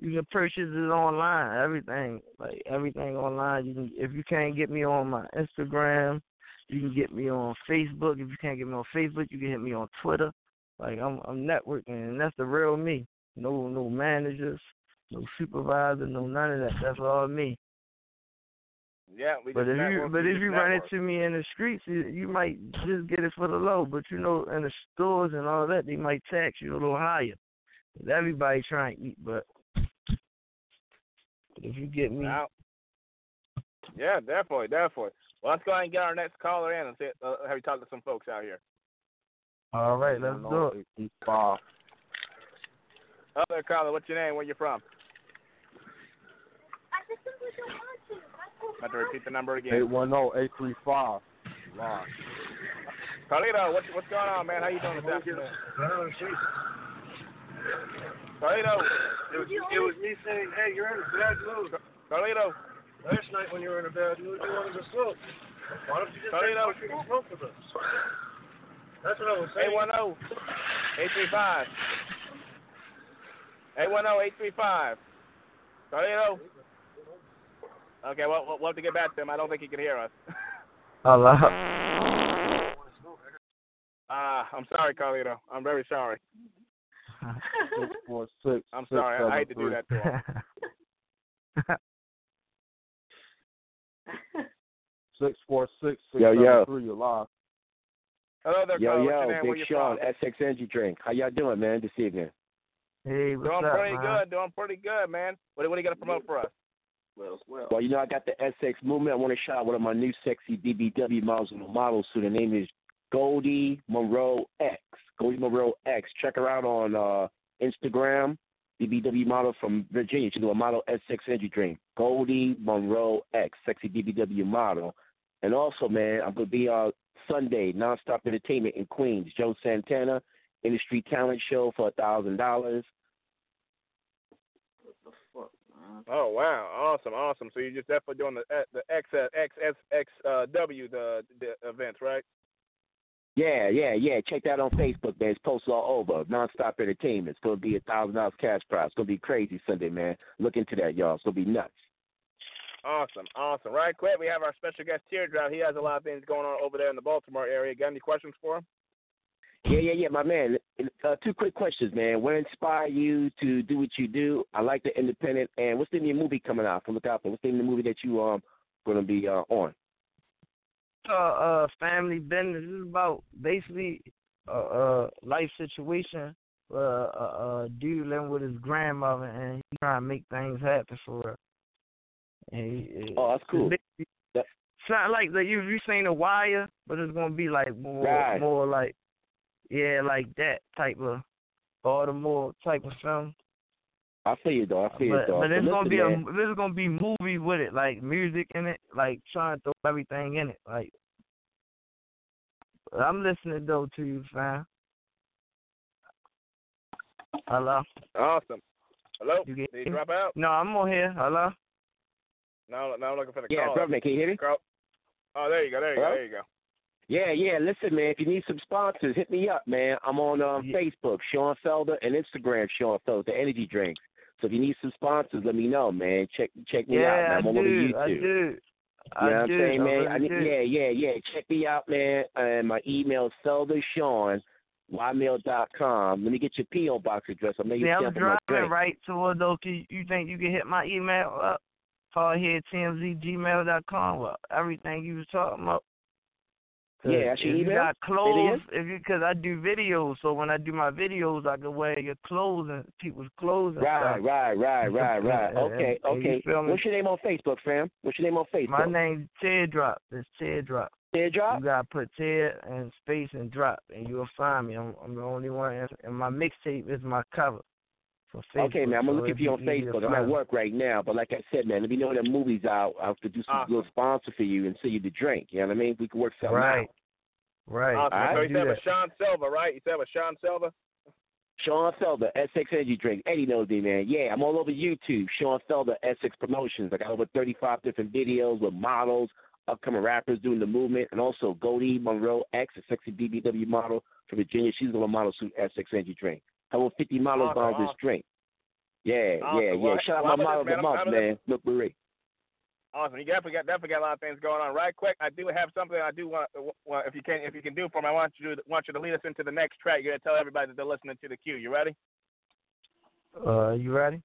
You can purchase it online. Everything, like everything online. You can if you can't get me on my Instagram, you can get me on Facebook. If you can't get me on Facebook, you can hit me on Twitter. Like I'm I'm networking, and that's the real me. No no managers, no supervisor, no none of that. That's all me. Yeah, we But if you but if just you run network. into me in the streets, you, you might just get it for the low. But you know, in the stores and all that, they might tax you a little higher. 'Cause everybody trying to eat, but but if you get me, Now, yeah, definitely, definitely. Well, let's go ahead and get our next caller in and see, uh, have you talked to some folks out here. all right, let's do it. Five. Other caller, what's your name? Where you from? I have to repeat the number again. Eight one zero eight three five. Live. Carlito, what's what's going on, man? How you doing this afternoon? Carlito, It was, it was me saying, hey, you're in a bad mood. Carlito, Last night when you were in a bad mood, you wanted to smoke. Why don't you just take Carlito. fucking smoke with us? That's what I was saying. eight one zero eight three five. Eight one zero eight three five. Carlito. Okay, well, we'll we'll have to get back to him. I don't think he can hear us. <laughs> Allah. Ah, I'm sorry, Carlito. I'm very sorry. Six four six. I'm six, sorry. I seven, hate to do that to him. <laughs> Six four six six Yo, seven yo. three. You're live. Hello there, Yo, caller. What's yo, your name? Where Big you Sean, from? SX Energy Drink. How y'all doing, man, this evening? Hey, what's Doing up, pretty man? good. Doing pretty good, man. What, what are you going to promote for us? Well, well. Well, you know, I got the SX movement. I want to shout out one of my new sexy BBW models and models who the name is Goldie Monroe X. Goldie Monroe X. Check her out on uh, Instagram. BBW model from Virginia. She's a model SX Energy Drink. Goldie Monroe X. Sexy BBW model. And also, man, I'm to be uh, Sunday, Nonstop Entertainment in Queens. Joe Santana, Industry Talent Show for a $1,000. Oh wow, awesome, awesome. So you're just definitely doing the uh, the X uh, X X X uh, W the the events, right? Yeah, yeah, yeah. Check that on Facebook, man. It's posted all over. Nonstop Entertainment. It's gonna be a thousand dollars cash prize. It's gonna be crazy Sunday, man. Look into that, y'all. It's gonna be nuts. Awesome, awesome. Right quick, we have our special guest Teardrop. He has a lot of things going on over there in the Baltimore area. Got any questions for him? Yeah, yeah, yeah, my man. Uh, two quick questions, man. What inspired you to do what you do? I like the independent. And what's the new movie coming out? Look out for. What's the new movie that you um gonna be uh, on? Uh, uh, family business This is about basically a uh, uh, life situation. Uh, a, a dude living with his grandmother, and he trying to make things happen for her. And he, Oh, that's cool. It's not like that. You you seen The Wire, but it's gonna be like more Right. more like yeah, like that type of Baltimore type of film. I feel you though. I feel you though. but it's So gonna be a man. there's gonna be movie with it, like music in it, like trying to throw everything in it. Like but I'm listening though to you, fam. Hello. Awesome. Hello. You get Did you drop out? No, I'm on here. Hello. Now, now I'm looking for the Yeah, call. brother, can you hear me? Carl- Oh, there you go. There you go. There you go. Yeah, yeah. Listen, man. If you need some sponsors, hit me up, man. I'm on um, Facebook, Sean Felder, and Instagram, Sean Felder, the energy drinks. So if you need some sponsors, let me know, man. Check check me out. Man. I'm I on do. YouTube. I do. You I know what I'm do. saying, I man? I need, yeah, yeah, yeah. Check me out, man. And my email is feldershawn, ymail.com. Let me get your P.O. box address. I'll make you See, I'm driving right toward those. You, you think you can hit my email up? Hardhead TMZ dot com. Well, everything you was talking about. Yeah, if you got clothes, if you because I do videos, so when I do my videos, I can wear your clothes and people's clothes and Right, stuff. right, right, <laughs> right, right. And- Okay, you okay. What's your name on Facebook, fam? What's your name on Facebook? My name's Teardrop. It's Teardrop. Teardrop. You gotta put Tear and space and drop, and you'll find me. I'm, I'm the only one, and my mixtape is my cover. For Facebook, Okay, man, I'm gonna so look it'd for you on be easy to Facebook. I'm at work right now, but like I said, man, let me know when the movie's out. I'll have to do some Awesome. little sponsor for you and sell you the drink. You know what I mean? We can work something Right. out. Right. Awesome. All so you said it was Sean Silva, right? You said it was Sean Silva. Sean Felder, SX Energy Drink. Eddie knows me, man. Yeah, I'm all over YouTube. Sean Felder, SX Promotions. I got over 35 different videos with models, upcoming rappers doing the movement, and also Goldie Monroe X, a sexy BBW model from Virginia. She's going to model suit SX Energy Drink. How over 50 miles Awesome, on this awesome. drink. Yeah, Awesome. yeah, Well, yeah. Shout out well, my I'm model of the gonna- month, I'm man. Look, Marie. Awesome. You definitely got definitely got a lot of things going on. Right quick, I do have something I do want. want if you can, if you can do for me, I want you to want you to lead us into the next track. You're gonna tell everybody that they're listening to the Q. You ready? Uh, you ready?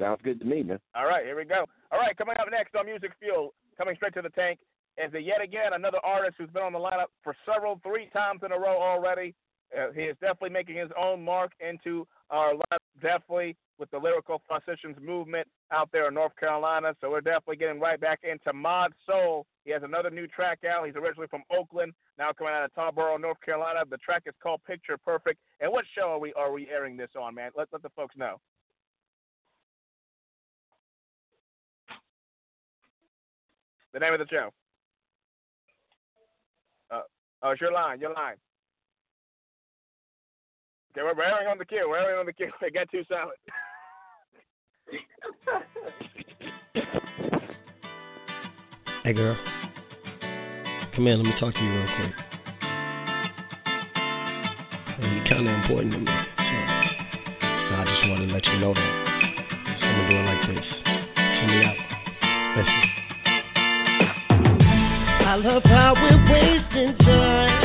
Sounds good to me, man. All right, here we go. All right, coming up next on MusicFuel, coming straight to the tank, is a yet again another artist who's been on the lineup for several, three times in a row already. Uh, he is definitely making his own mark into our lineup, definitely with the Lyrical Flosicians movement out there in North Carolina. So we're definitely getting right back into Mod Soul. He has another new track out. He's originally from Oakland, now coming out of Tarboro, North Carolina. The track is called Picture Perfect. And what show are we are we airing this on, man? Let let the folks know. The name of the show. Uh, oh, it's your line. Your line. Okay, we're, we're on the Q. We're airing on the Q. <laughs> It got too silent. <laughs> Hey, girl. Come here, let me talk to you real quick. And you're kind of important to me. So, so I just wanted to let you know that. So I'm going to do it like this. Hear me out. Listen. I love how we're wasting time,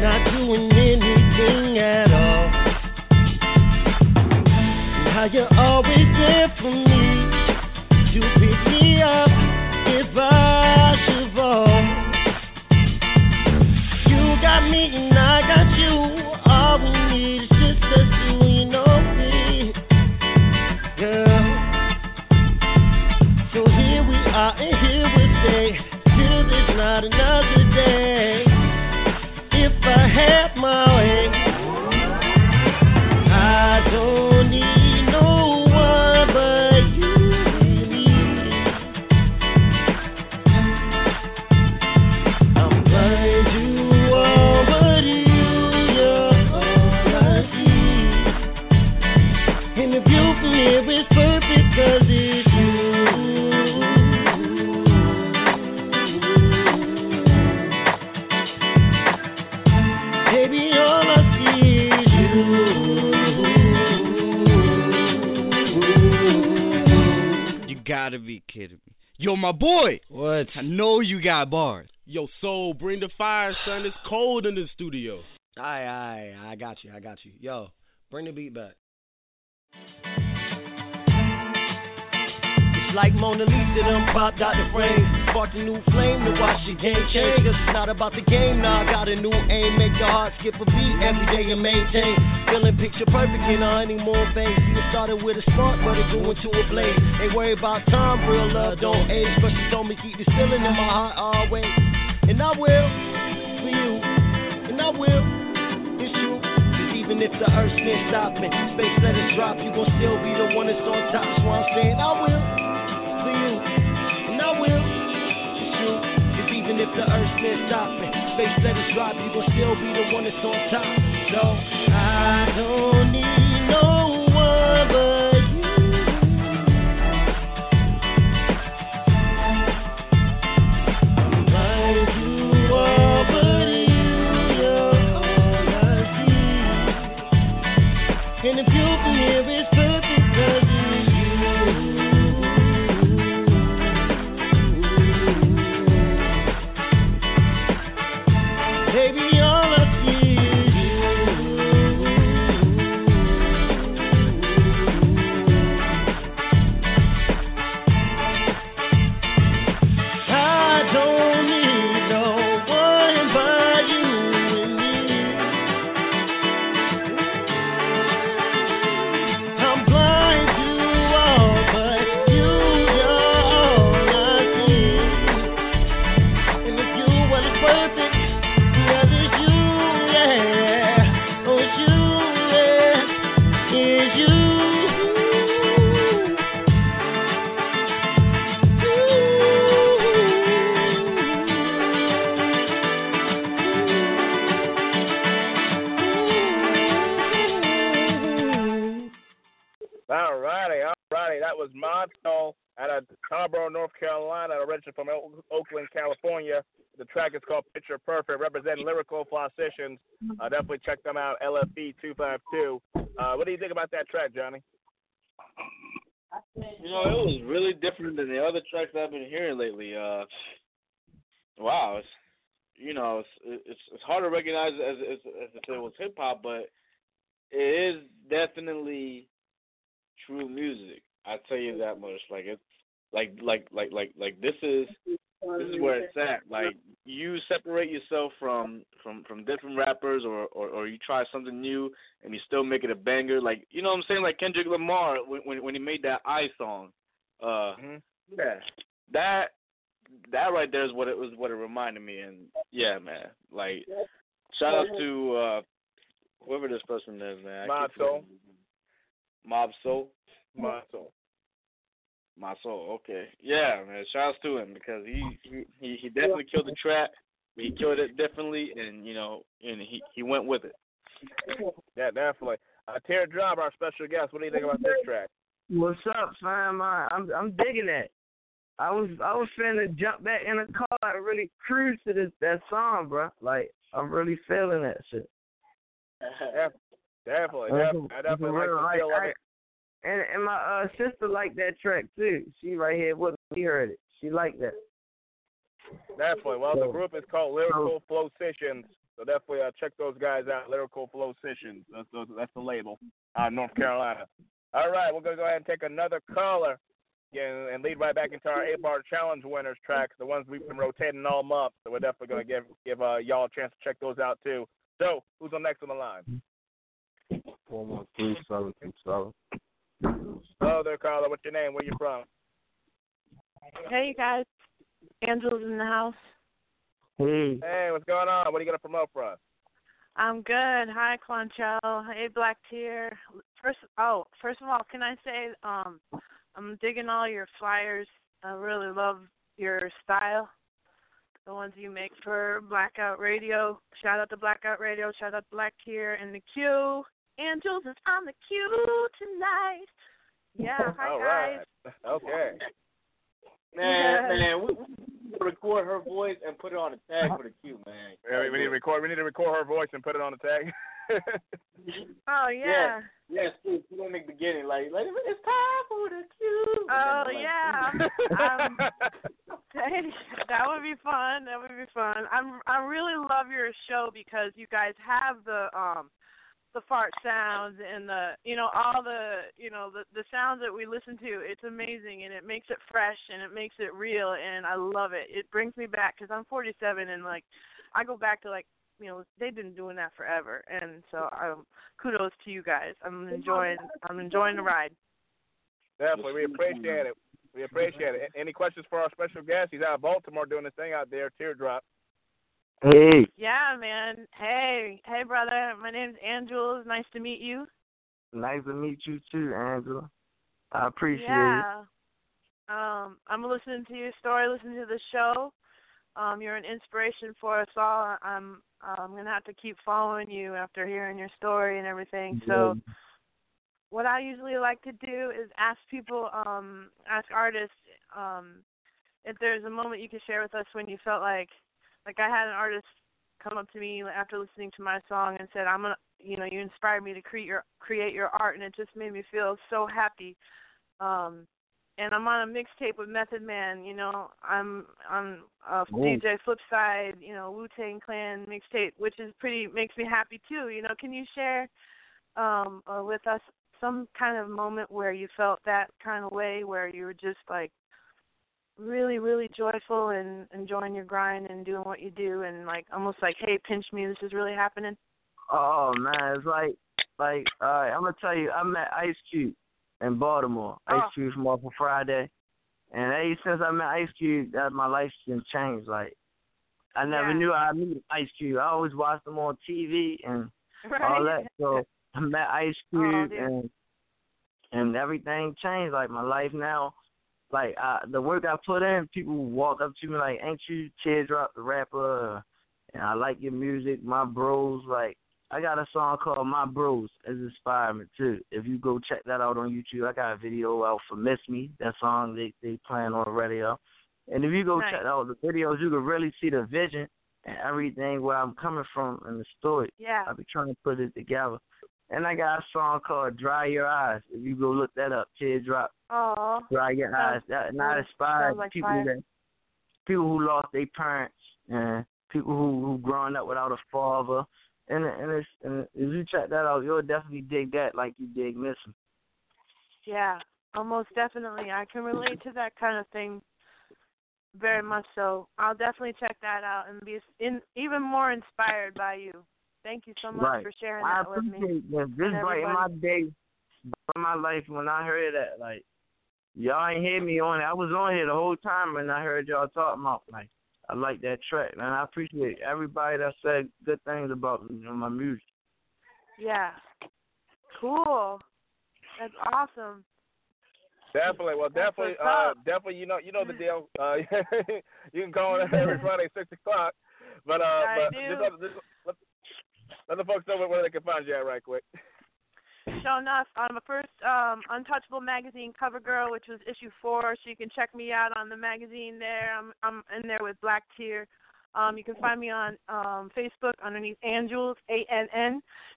not doing how you're always there for me. My boy. What? I know you got bars. Yo, soul, bring the fire, son. It's cold in the studio. Aye, aye, I got you, I got you. Yo, bring the beat back. It's like Mona Lisa them popped out the frame. Sparked a new flame to watch the game change. Cause it's not about the game now. I got a new aim. Make your heart skip a beat every day and maintain. Feeling picture perfect in a honeymoon phase. You started with a spark, but it grew into a blaze. Ain't worried about time, real love don't age. But she told me keep this feeling in my heart always. And I will, for you. And I will, it's true. Even if the earth can't stop me, space let it drop, you gon' still be the one that's on top. Why I'm saying I will for you, and I will. It's true. Cause even if the earth can't stop space let it drop, you gon' still be the one that's on top. So I don't need no Originally from Oakland, California. The track is called Picture Perfect, representing Lyrical Flosicians. Uh, definitely check them out, LFE 252. Uh, what do you think about that track, Johnny? You know, it was really different than the other tracks I've been hearing lately. Uh, wow, it's, you know, it's it's it's hard to recognize as as, as if it was hip hop, but it is definitely true music. I tell you that much. Like it's like like like like like this is this is where it's at. Like you separate yourself from from from different rappers, or or, or you try something new and you still make it a banger. Like you know what I'm saying? Like Kendrick Lamar when when, when he made that I song. Uh, yeah, that that right there is what it was. What it reminded me. And yeah, man. Like shout out to uh whoever this person is, man. Mob Soul. Mob Soul. Mod Soul. My soul. Okay. Yeah, man. Shouts to him because he he he he definitely killed the track. But he killed it differently, and you know, and he he went with it. Yeah, definitely. Uh, Teardrop, our special guest. What do you think about this track? What's up, fam? I, I'm I'm digging that. I was I was finna jump back in the car and really cruise to this that song, bro. Like I'm really feeling that shit. Definitely, That's definitely. I definitely like real- the like, And and my uh sister liked that track too. She right here with me. She heard it. She liked that. Definitely. Well, the group is called Lyrical Flosicians, so definitely uh, check those guys out. Lyrical Flosicians. That's those, that's the label. Uh, North Carolina. All right, we're gonna go ahead and take another caller. Yeah, and lead right back into our eight bar challenge winners tracks, the ones we've been rotating all month. So we're definitely gonna give give uh, y'all a chance to check those out too. So, who's on next on the line? Four one three seven two seven. Hello there, caller. What's your name? Where you from? Hey, you guys. Angela's in the house. Hey. Hey, what's going on? What are you gonna promote for us? I'm good. Hi, Quantrell. Hey, Black Tear. First, oh, first of all, can I say um, I'm digging all your flyers. I really love your style. The ones you make for Blackout Radio. Shout out to Blackout Radio. Shout out to Black Tear and the Q. AnnJewelz is on the Q tonight. Yeah, <laughs> hi All guys. right. Okay. Man, Yeah. man, we, we record her voice and put it on a tag for the Q, man. Yeah, we, we need to record. We need to record her voice and put it on the tag. <laughs> Oh yeah. Yes, please. Put it in the beginning, like, like it's time for the Q. Oh And then, yeah. like, <laughs> um, Hey, that would be fun. That would be fun. I'm I really love your show because you guys have the um the fart sounds and the you know all the you know the the sounds that we listen to. It's amazing and it makes it fresh and it makes it real and I love it. It brings me back because I'm 47 and like I go back to like you know they've been doing that forever and so um kudos to you guys. I'm enjoying I'm enjoying the ride. Definitely, we appreciate it. We appreciate it. Any questions for our special guest? He's out of Baltimore doing his thing out there. Teardrop. Hey. Yeah, man. Hey, hey, brother. My name's Angela. Nice to meet you. Nice to meet you too, Angela. I appreciate it. yeah. Um, I'm listening to your story, listening to the show. Um, you're an inspiration for us all. I'm I'm gonna have to keep following you after hearing your story and everything. So, what I usually like to do is ask people, um, ask artists, um, if there's a moment you could share with us when you felt like, like I had an artist come up to me after listening to my song and said, "I'm gonna, you know, you inspired me to create your create your art," and it just made me feel so happy. Um, and I'm on a mixtape with Method Man. You know, I'm on uh. DJ Flipside. You know, Wu Tang Clan mixtape, which is pretty makes me happy too. You know, can you share um, uh, with us some kind of moment where you felt that kind of way, where you were just like really, really joyful and enjoying your grind and doing what you do, and like almost like, hey, pinch me, this is really happening. Oh man, it's like like all right, I'm gonna tell you, I met Ice Cube in Baltimore. Ice Oh. Cube from off of Friday. And ever since I met Ice Cube, that my life's been changed. Like I never Yeah. knew I'd meet Ice Cube. I always watched him on TV and <laughs> Right. all that. So I met Ice Oh, Cube dude. and and everything changed. Like my life now, like I, the work I put in, people walk up to me like, "Ain't you Teardrop the rapper?" And I like your music, my bros. Like I got a song called My Bros. It's inspired me too. If you go check that out on YouTube, I got a video out for Miss Me. That song they they playing on the radio. And if you go Nice. check out the videos, you can really see the vision and everything where I'm coming from in the story. Yeah. I be trying to put it together. And I got a song called Dry Your Eyes. If you go look that up, Teardrop, Oh. Dry Your Eyes. That and that inspires like people fire. that people who lost their parents and people who who growing up without a father. And and it's and if you check that out, you'll definitely dig that like you dig Missing. Yeah, almost definitely. I can relate to that kind of thing very much so. I'll definitely check that out and be in, even more inspired by you. Thank you so much right. for sharing I that with me. appreciate that. This and brightened my day, in my life when I heard that. Like y'all ain't hear me on it. I was on here the whole time when I heard y'all talking about like I like that track, man. I appreciate everybody that said good things about you know, my music. Yeah. Cool. That's awesome. Definitely. Well, definitely, uh, definitely. You know, you know the <laughs> deal. Uh, <laughs> you can call in every Friday six o'clock. But uh, I but do. just let, just let, the folks know where they can find you at right quick. <laughs> Sure enough, I'm a first um, Untouchable magazine cover girl, which was issue four. So you can check me out on the magazine there. I'm I'm in there with Black Tear. Um, you can find me on um, Facebook underneath AnnJewelz A N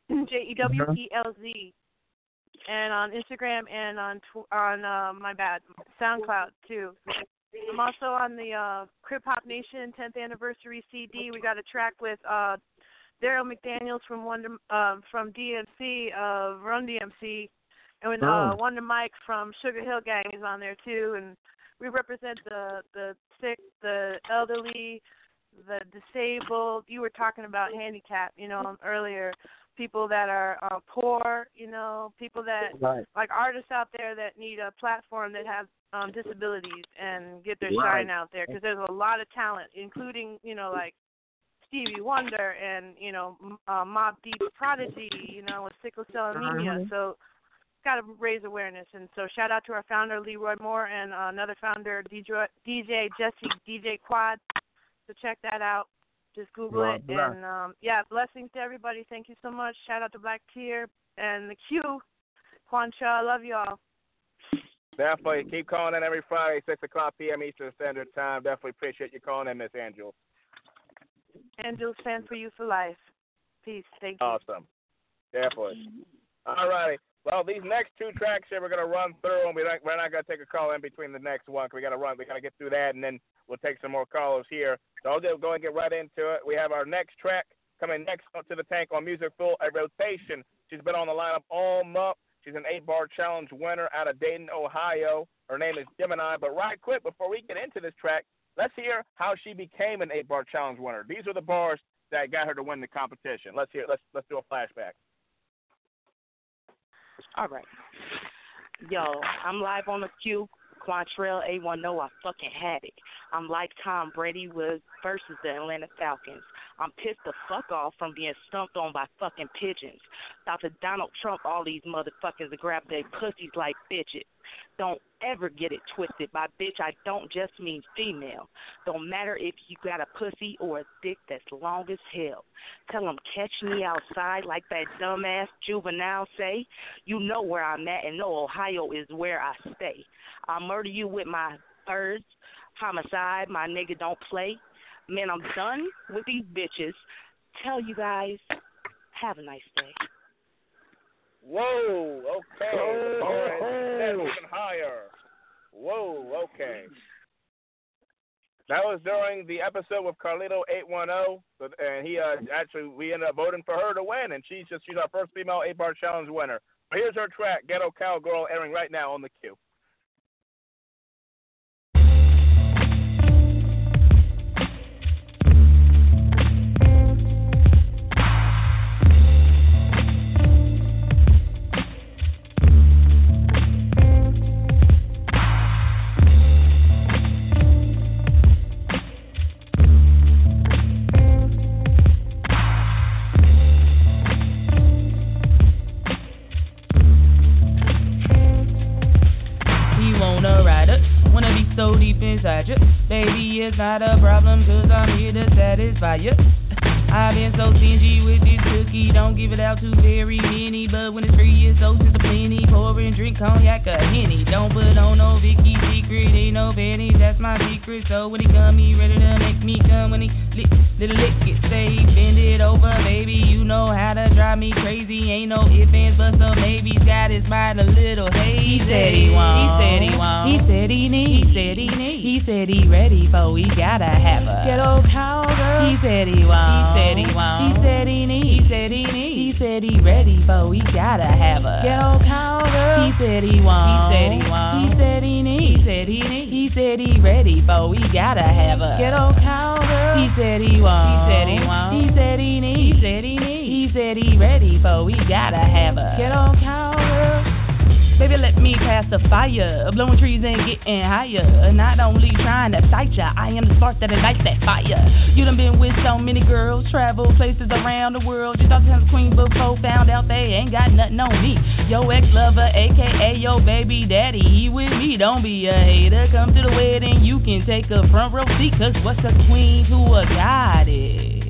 N <clears throat> J E W E L Z, and on Instagram and on tw- on uh, my bad SoundCloud too. I'm also on the uh, Krip-Hop Nation 10th anniversary CD. We got a track with uh, Darryl McDaniels from Wonder um from DMC of Run DMC, and uh, Oh. Wonder Mike from Sugarhill Gang is on there too. And we represent the the sick, the elderly, the disabled. You were talking about handicap, you know, earlier. People that are uh, poor, you know, people that Right. like artists out there that need a platform that have um disabilities and get their Right. shine out there because there's a lot of talent, including you know like Stevie Wonder and you know M- uh, Mobb Deep's Prodigy, you know with sickle cell anemia. Mhm. So got to raise awareness, and so shout out to our founder Leroy Moore and uh, another founder DJ, DJ Jesse DJ Quad. So check that out. Just Google Well, it, bless. and um, yeah, blessings to everybody. Thank you so much. Shout out to Black Tear and the Q. Quancha, I love y'all. Definitely keep calling in every Friday six o'clock p.m. Eastern Standard Time. Definitely appreciate you calling in, Miss Angel. AnnJewelz stand for you for life. Peace. Thank you. Awesome. Definitely. Mm-hmm. All righty. Well, these next two tracks here we're gonna run through, and we're not, we're not gonna take a call in between the next one. 'cause we gotta run. We gotta get through that, and then we'll take some more callers here. So I'll just go and get right into it. We have our next track coming next up to the tank on MusicFuel a rotation. She's been on the lineup all month. She's an eight bar challenge winner out of Dayton, Ohio. Her name is Gemini. But right quick, before we get into this track, let's hear how she became an eight bar challenge winner. These are the bars that got her to win the competition. Let's hear. Let's let's do a flashback. All right. Yo, I'm live on the Q. Quantrell A10, I fucking had it. I'm like Tom Brady was versus the Atlanta Falcons. I'm pissed the fuck off from being stumped on by fucking pigeons. Dr. Donald Trump all these motherfuckers to grab their pussies like bitches. Don't ever get it twisted. By bitch, I don't just mean female. Don't matter if you got a pussy or a dick that's long as hell. Tell 'em catch me outside like that dumbass juvenile say. You know where I'm at and know Ohio is where I stay. I'll murder you with my birds. Homicide, my nigga don't play. Man, I'm done with these bitches. Tell you guys, have a nice day. Whoa, okay. Oh, All right, oh. that's even higher. Whoa, okay. That was during the episode with Carlito eight one zero, and he uh, actually we ended up voting for her to win, and she's just she's our first female eight bar challenge winner. But here's her track, Ghetto Cowgirl, airing right now on the queue. It's not a problem, cause I'm here to satisfy you. I've been so stingy with this cookie, don't give it out to very many. But when it's free, it's so just a plenty. Pour and drink cognac a henny. Don't put on no Vicky secret, ain't no pennies, that's my secret. So when he come, he ready to make me come. When he lick, little lick it, say bend it over, baby. You know how to drive me crazy. Ain't no ifs, ands, buts, or maybes. Got his mind a little hazy. He said he won't. He said he won't. He said he need. He said he need. He said he ready for. We gotta have a Get ghetto He said he won't. He said he won't. He said he need. He said he need. He said he ready for. We gotta have a ghetto cowgirl. He said he won't. He said he won't. He said he need. He said he need. He said he ready for. We gotta have a ghetto cowgirl. He said he won't. He said he won't. He said he need. He said he need. He said he ready for. We gotta have a ghetto cowgirl. Baby, let me pass the fire. Blowing trees and getting higher. Not only trying to sight ya, I am the spark that ignites that fire. You done been with so many girls, traveled places around the world. You thought a queen before, found out they ain't got nothing on me. Yo ex lover, aka yo baby daddy, he with me. Don't be a hater. Come to the wedding, you can take a front row seat. Cause what's a queen to a goddess?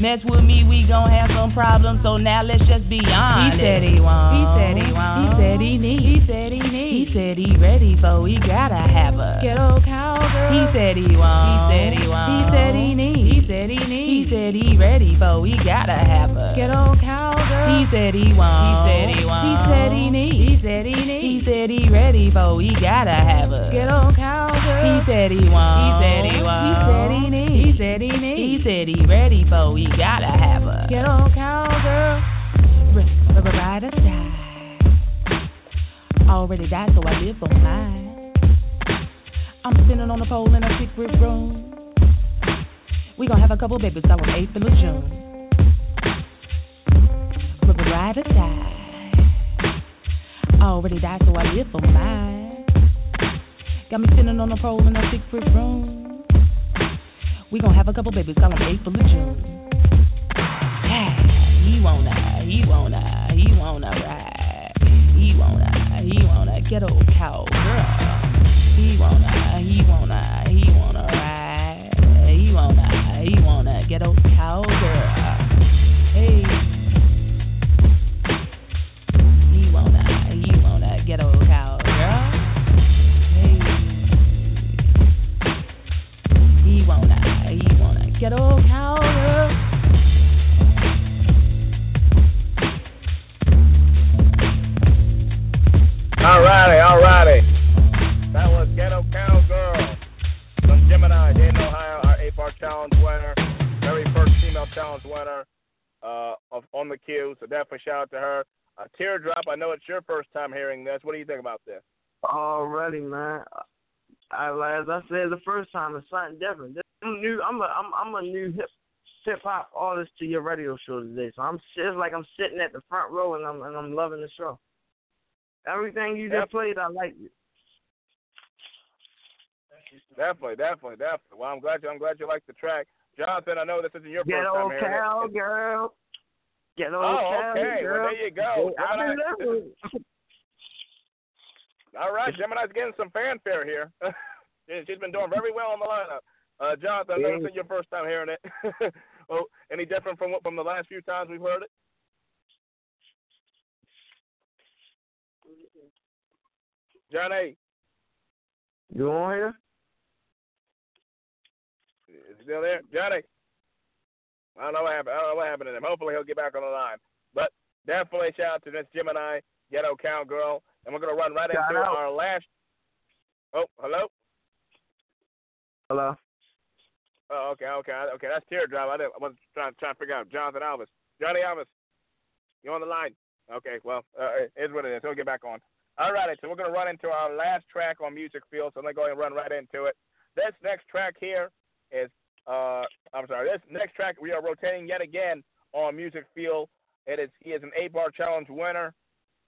Mess with me, we gon' have some problems. So now let's just be honest. He said he won't. He said he won't. He said he need. He said he need. He said he ready for. We gotta have a ghetto cowgirl. He said he won't. He said he won't. He said he need. He said he need. He said he ready for. We gotta have a ghetto cowgirl. He said he won't. He said he won't. He said he need. He said he need. He said he ready for. We gotta have a ghetto cowgirl. He said he won't. He said he won't. He said he need. He said he need. He said he ready for. We gotta have a ghetto cowgirl. R- r- ride or die. Already died, so I live for mine. I'm sitting on the pole in a secret room. We gon' have a couple babies on 8th of June. Ride or die. Already died, so I live for mine. Got me sitting on the pole in a secret room. We gon' have a couple babies, call 'em 8th of June. He wanna, he wanna, he wanna ride. He wanna, he wanna get cowgirl. He wanna, he wanna, he wanna ride. He wanna, he wanna old cowgirl. To her. A Teardrop, I know it's your first time hearing this. What do you think about this? Already, man. I, as I said the first time, it's something different. I'm new. I'm a I'm I'm a new hip hip hop artist to your radio show today. So I'm it's like I'm sitting at the front row and I'm and I'm loving the show. Everything you just played, I like it. Definitely, definitely, definitely. Well, I'm glad you. I'm glad you like the track, Johnathan. I know this isn't your Get first time old hearing it. girl. Get old Oh, okay. girl. Well, there you go. I've been Gemini- All right, Gemini's getting some fanfare here. <laughs> She- She's been doing very well on the lineup. Uh, Johnathan, I know this isn't your first time hearing it. <laughs> oh, any different from what from the last few times we've heard it? Johnny, You on here? is he still there? Johnny. I don't know what happened. I don't know what happened to him. Hopefully he'll get back on the line. But definitely shout out to Miss Gemini, Ghetto Cowgirl, and we're gonna run right Shout into out. our last. Oh, hello. Hello. Oh, okay, okay, okay. That's teardrop. I, didn't, I was trying trying to figure out Johnathan Alves, Johnny Alves. You on the line? Okay, well, uh, it is what it is. He'll get back on. All right, so we're gonna run into our last track on MusicFuel. So let me go ahead and run right into it. This next track here is uh, I'm sorry. This next track we are rotating yet again on Music Field. It is he is an eight bar challenge winner.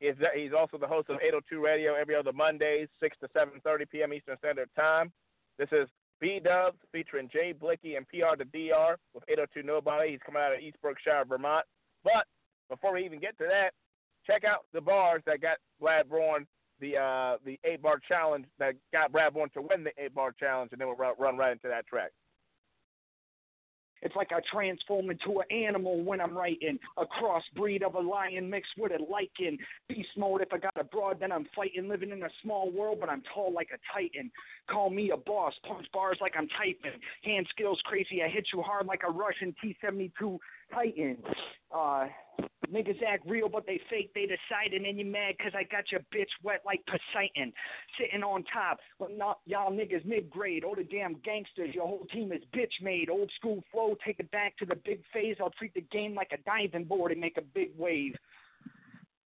He's he's also the host of 802 Radio every other Mondays, 6 to 7:30 p.m. Eastern Standard Time. This is B.Dubs featuring Jay Blicky and PR to DR with 802 Nobody. He's coming out of East Berkshire, Vermont. But before we even get to that, check out the bars that got Brad Bourne the uh, the eight bar challenge that got Brad Bourne to win the eight bar challenge, and then we'll run right into that track. It's like I transform into an animal when I'm writing. A crossbreed of a lion mixed with a Lycan. Beast mode, if I got a broad, then I'm fighting. Living in a small world, but I'm tall like a titan. Call me a boss. Punch bars like I'm typing. Hand skills crazy. I hit you hard like a Russian T-72 Titan. Uh, niggas act real, but they fake. They deciding, and then you mad because I got your bitch wet like Poseidon. Sitting on top, but not y'all niggas mid-grade. All the damn gangsters. Your whole team is bitch made. Old school flow, take it back to the big phase. I'll treat the game like a diving board and make a big wave.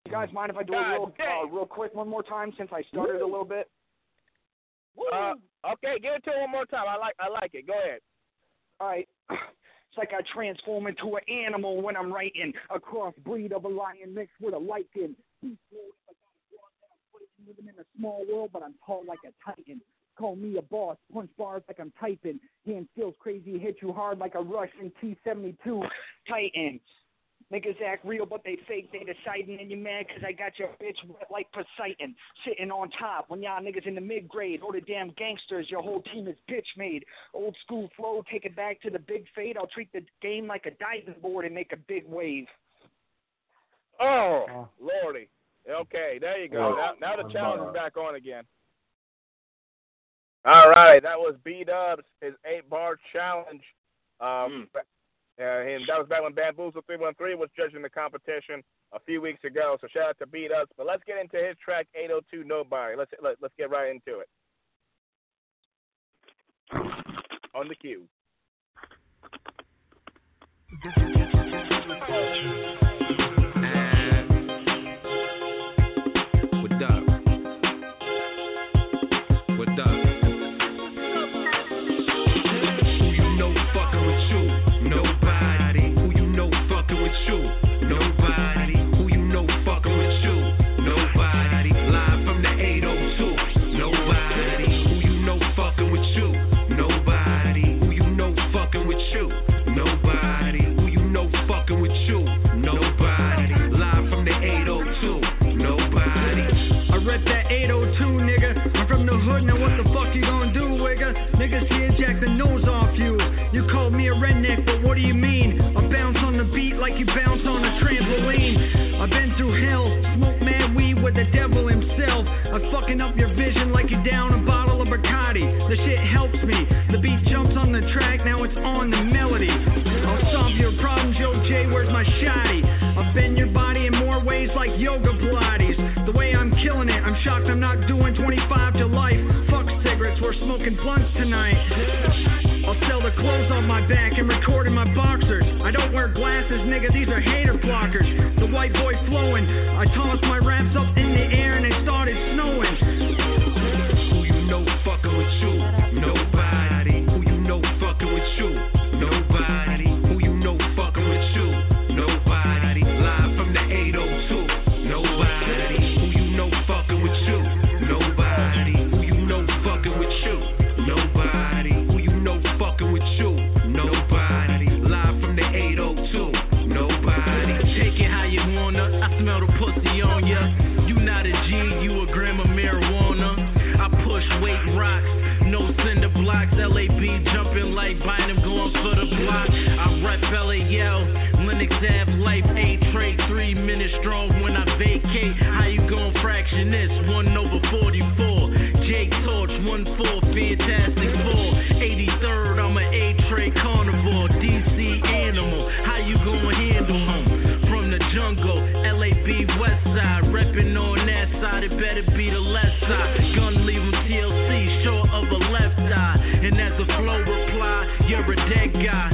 You guys mind if I do it real, uh, real quick one more time since I started a little bit? Uh, okay, give it to one more time. I like I like it. Go ahead. All right. <clears throat> It's like I transform into an animal when I'm writing. A crossbreed of a lion mixed with a Lycan. Living in a small world, but I'm tall like a titan. Call me a boss. Punch bars like I'm typing. Hand skills crazy. Hit you hard like a Russian T-72 Titan. Niggas act real, but they fake. They deciding, and you mad because I got your bitch wet like Poseidon. Sitting on top when y'all niggas in the mid grade. All the damn gangsters, your whole team is bitch made. Old school flow, take it back to the big fade. I'll treat the game like a diving board and make a big wave. Oh, lordy. Okay, there you go. Now, now the challenge is back on again. All right, that was B.Dubs his eight bar challenge. Um, uh, and that was back when Bamboozle 313 was judging the competition a few weeks ago. So shout out to B.Dubs. But let's get into his track 802 Nobody. Let's let, let's get right into it. On the Q. Nobody. Who you know fucking with you? Nobody. Live from the 802. Nobody. Who you know fucking with you? Nobody. Who you know fucking with you? Nobody. Who you know fucking with you? Nobody. Live from the 802. Nobody. I rep that 802, nigga. The hood, now what the fuck you gonna do, wigga? Niggas here jack the nose off you. You called me a redneck, but what do you mean? I bounce on the beat like you bounce on a trampoline. I've been through hell, smoke mad weed with the devil himself. I'm fucking up your vision like you down a bottle of Bacardi. The shit helps me. The beat jumps on the track, now it's on the melody. I'll solve your problems, yo Jay, where's my shotty? I'll bend your body in more ways like yoga Pilates. I'm shocked I'm not doing 25 to life. Fuck cigarettes, we're smoking blunts tonight. I'll sell the clothes on my back and record in my boxers. I don't wear glasses, nigga, these are hater blockers. The white boy flowing. I tossed my raps up in the air and it started snowing. Who you know fucking with you? Nobody. Smell the pussy on ya. You not a G, you a gram of marijuana. I push weight rocks, no cinder blocks. LAB jumping like Bynum going for the block. I rep LAL, Linux Ave better be the left side. Gun leave 'em TLC, short of a left eye. And as the flow reply, you're a dead guy.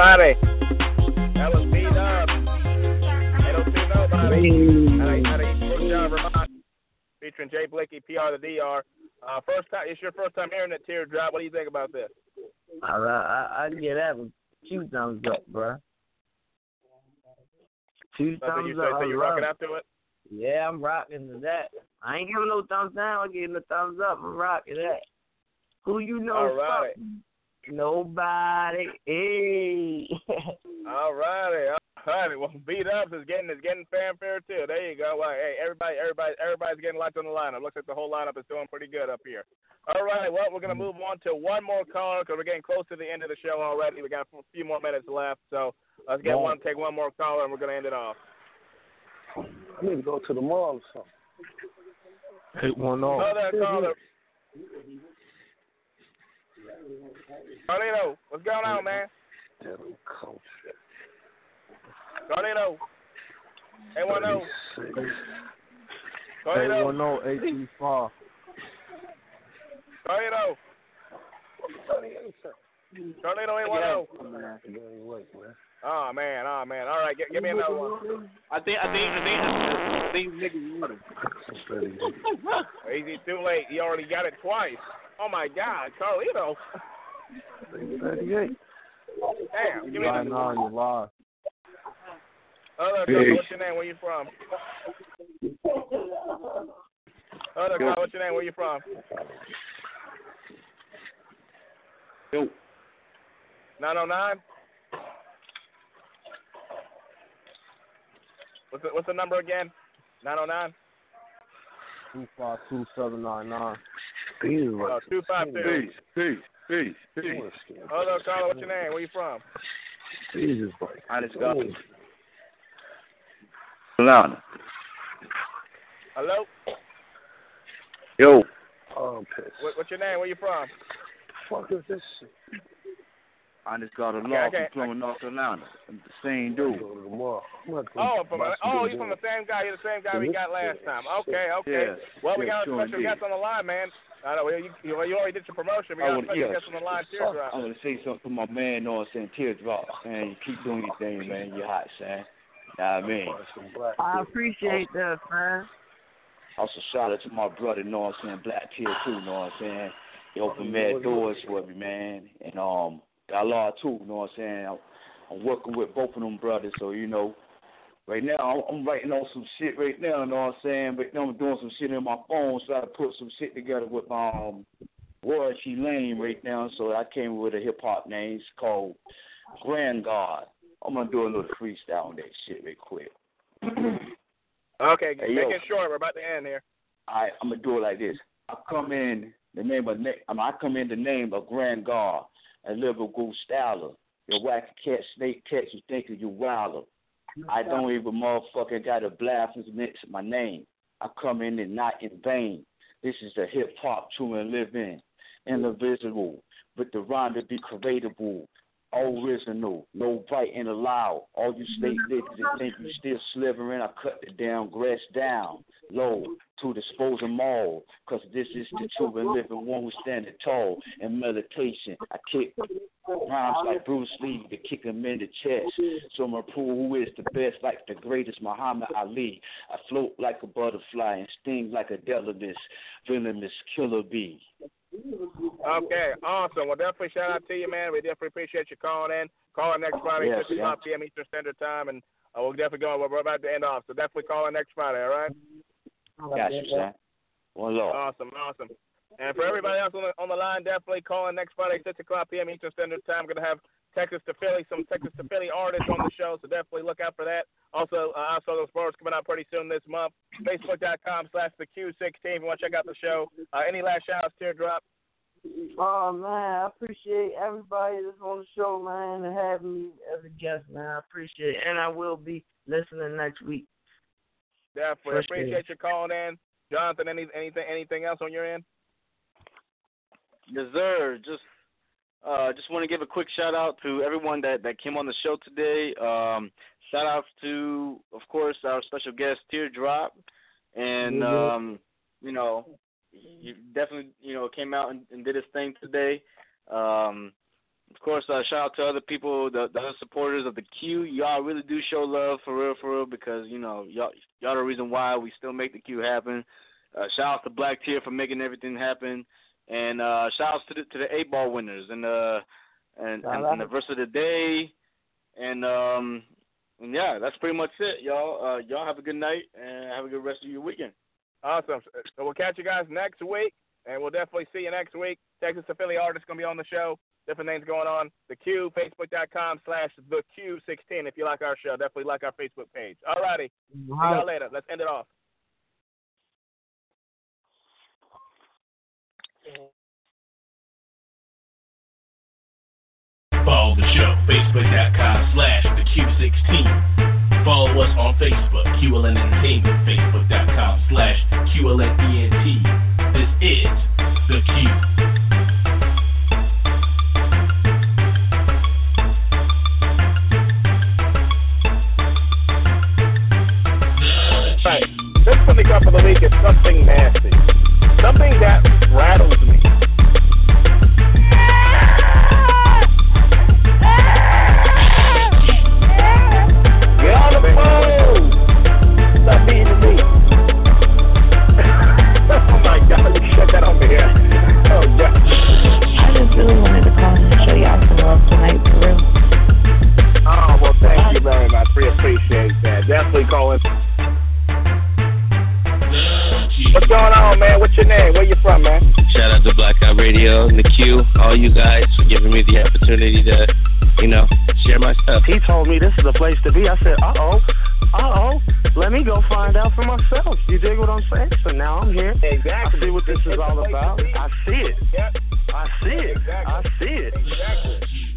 All righty. That was B.Dubs. 802 Nobody. Out of- out of East Georgia, Vermont. Featuring Jay Blicky, PR the DR. Uh, first time, it's your first time hearing that teardrop. What do you think about this? I I I give that one two thumbs up, bro. Two So thumbs you, up. so you love rocking it. out to it? Yeah, I'm rocking to that. I ain't giving no thumbs down. I'm giving a thumbs up. I'm rocking that. Who you know? All right. fucking? Nobody. Hey. <laughs> All righty, all righty. Well, B.Dubs is getting is getting fanfare too. There you go. Well, hey, everybody, everybody, everybody's getting locked on the lineup. Looks like the whole lineup is doing pretty good up here. All right. Well, we're gonna mm. move on to one more caller because we're getting close to the end of the show already. We got a few more minutes left, so let's get Yeah. one, take one more caller, and we're gonna end it off. I need to go to the mall or something. Eight one oh. Another caller. Carlito, what's going on, man? Carlito. Hey, one. Eight Carlito. one oh eight five. Carlito. Carlito, hey, one oh. Oh man, oh man. All right, give, give me another one. I think I think I think I think niggas want him. Easy, too late. He already got it twice. Oh my God, Carlito. Thirty-eight. Damn, give me Nine another. nine, you live. Other Hey. what's your name? Where you from? Other Yo. what's your name? Where you from? Yo. 909. What's the, what's the number again? 909. Two five two seven nine nine. Oh, two five two. Peace, peace, peace, peace. Other caller, what's your name? Where you from? Jesus, Christ. Honest God. Atlanta. Hello. Yo. Oh, I'm pissed. What, what's your name? Where you from? Fuck is this shit? Honest God Okay, Law okay. from Plymouth, North Carolina. I'm the same dude. Oh, from oh, you from the same guy. You're the same guy we got last time. Okay, okay. Yeah, Well, we got a sure special indeed. guest on the line, man. I know you, you, you already did your promotion. We I got a would, special yes. guest on the line. Teardrop. I want to say something to my man, know what I'm saying? Teardrop, man. You keep doing your thing, man. You're hot, son. Know what I mean? I appreciate that, man. Also, shout out to my brother, know what I'm saying? Black Tear, too, know what I'm saying? He opened mad doors for me, man. And, um, a lot, too, you know what I'm saying? I'm, I'm working with both of them brothers, so, you know, right now I'm, I'm writing on some shit right now, You know what I'm saying? But now I'm doing some shit in my phone, so I put some shit together with my, um, Royalty Lane right now, so I came with a hip hop name. It's called Grand God. I'm gonna do a little freestyle on that shit real quick. Okay, Hey, make yo. it short. We're about to end here. I I'm gonna do it like this. I come in the name of I, mean, I come in the name of Grand God. A lyrical styler. Your whack cat snake catch you thinking you wilder. I don't even motherfucking got a blasphemous mix my name. I come in and not in vain. This is the hip hop true and living, indivisible, with the rhyme to be creatable, original, no bite in the loud. All you snake niggas that think you still slivering, I cut the damn grass down, low, to dispose them all. Cause this is the true and living one who's standing tall. In meditation, I kick rhymes like Bruce Lee to kick him in the chest. So I'm prove who is the best, like the greatest Muhammad Ali. I float like a butterfly and sting like a delicate, venomous killer bee. Okay, awesome. Well, definitely shout out to you, man. We definitely appreciate you calling in. Call in next Friday, Yes, 6 o'clock yeah. p.m. Eastern Standard Time, and uh, we'll definitely go. We're about to end off, so definitely call in next Friday, all right? Got you, son. One love. Awesome, awesome. And for everybody else on the, on the line, definitely call in next Friday, 6 o'clock p.m. Eastern Standard Time. We're going to have Texas to Philly, some Texas to Philly artists on the show, so definitely look out for that. Also, uh, I saw those bars coming out pretty soon this month. <clears throat> Facebook.com slash the Q16 if you want to check out the show. Uh, any last shout outs, Teardrop? Oh man, I appreciate everybody that's on the show, man, and having me as a guest, man. I appreciate it, and I will be listening next week. Definitely For appreciate you calling in, Johnathan. Any anything anything else on your end? Yes, sir. Just uh, just want to give a quick shout out to everyone that, that came on the show today. Um, shout out to, of course, our special guest Teardrop, and um, you know, he definitely you know came out and, and did his thing today. Um, of course, uh, shout out to other people, the, the other supporters of the Q. Y'all really do show love for real, for real, because you know y'all y'all the reason why we still make the Q happen. Uh, shout out to Black Tear for making everything happen, and uh, shout outs to the to the eight bar winners and uh and, and, and the verse of the day, and um and yeah, that's pretty much it, y'all. Uh, y'all have a good night and have a good rest of your weekend. Awesome. So we'll catch you guys next week, and we'll definitely see you next week. Texas affiliate Philly artists gonna be on the show. Different things going on. The Q, Facebook.com slash the Q16. If you like our show, definitely like our Facebook page. All righty. See y'all later. Let's end it off. Follow the show, facebook.com slash the Q16. Follow us on Facebook, QLN Entertainment, facebook.com slash QLNENT. This is The Q. Right. This Funny Crap of the Week is something nasty. Something that rattles me. Appreciate that. Definitely call in. What's going on, man? What's your name? Where you from, man? Shout out to Blackout Radio and the Q, all you guys for giving me the opportunity to, you know, share my stuff. He told me this is the place to be. I said, uh oh, uh oh. Let me go find out for myself. You dig what I'm saying? So now I'm here. Exactly. I see what this is all about. I see it. Yep. I see it. I see it.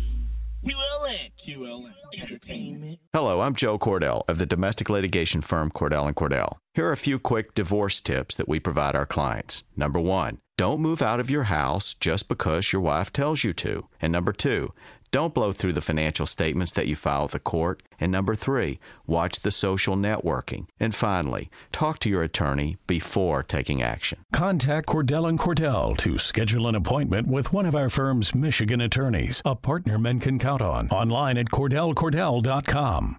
Hello, I'm Joe Cordell of the domestic litigation firm Cordell and Cordell. Here are a few quick divorce tips that we provide our clients. Number one, don't move out of your house just because your wife tells you to. And number two, don't blow through the financial statements that you file with the court. And number three, watch the social networking. And finally, talk to your attorney before taking action. Contact Cordell and Cordell to schedule an appointment with one of our firm's Michigan attorneys, a partner men can count on. Online at cordellcordell.com.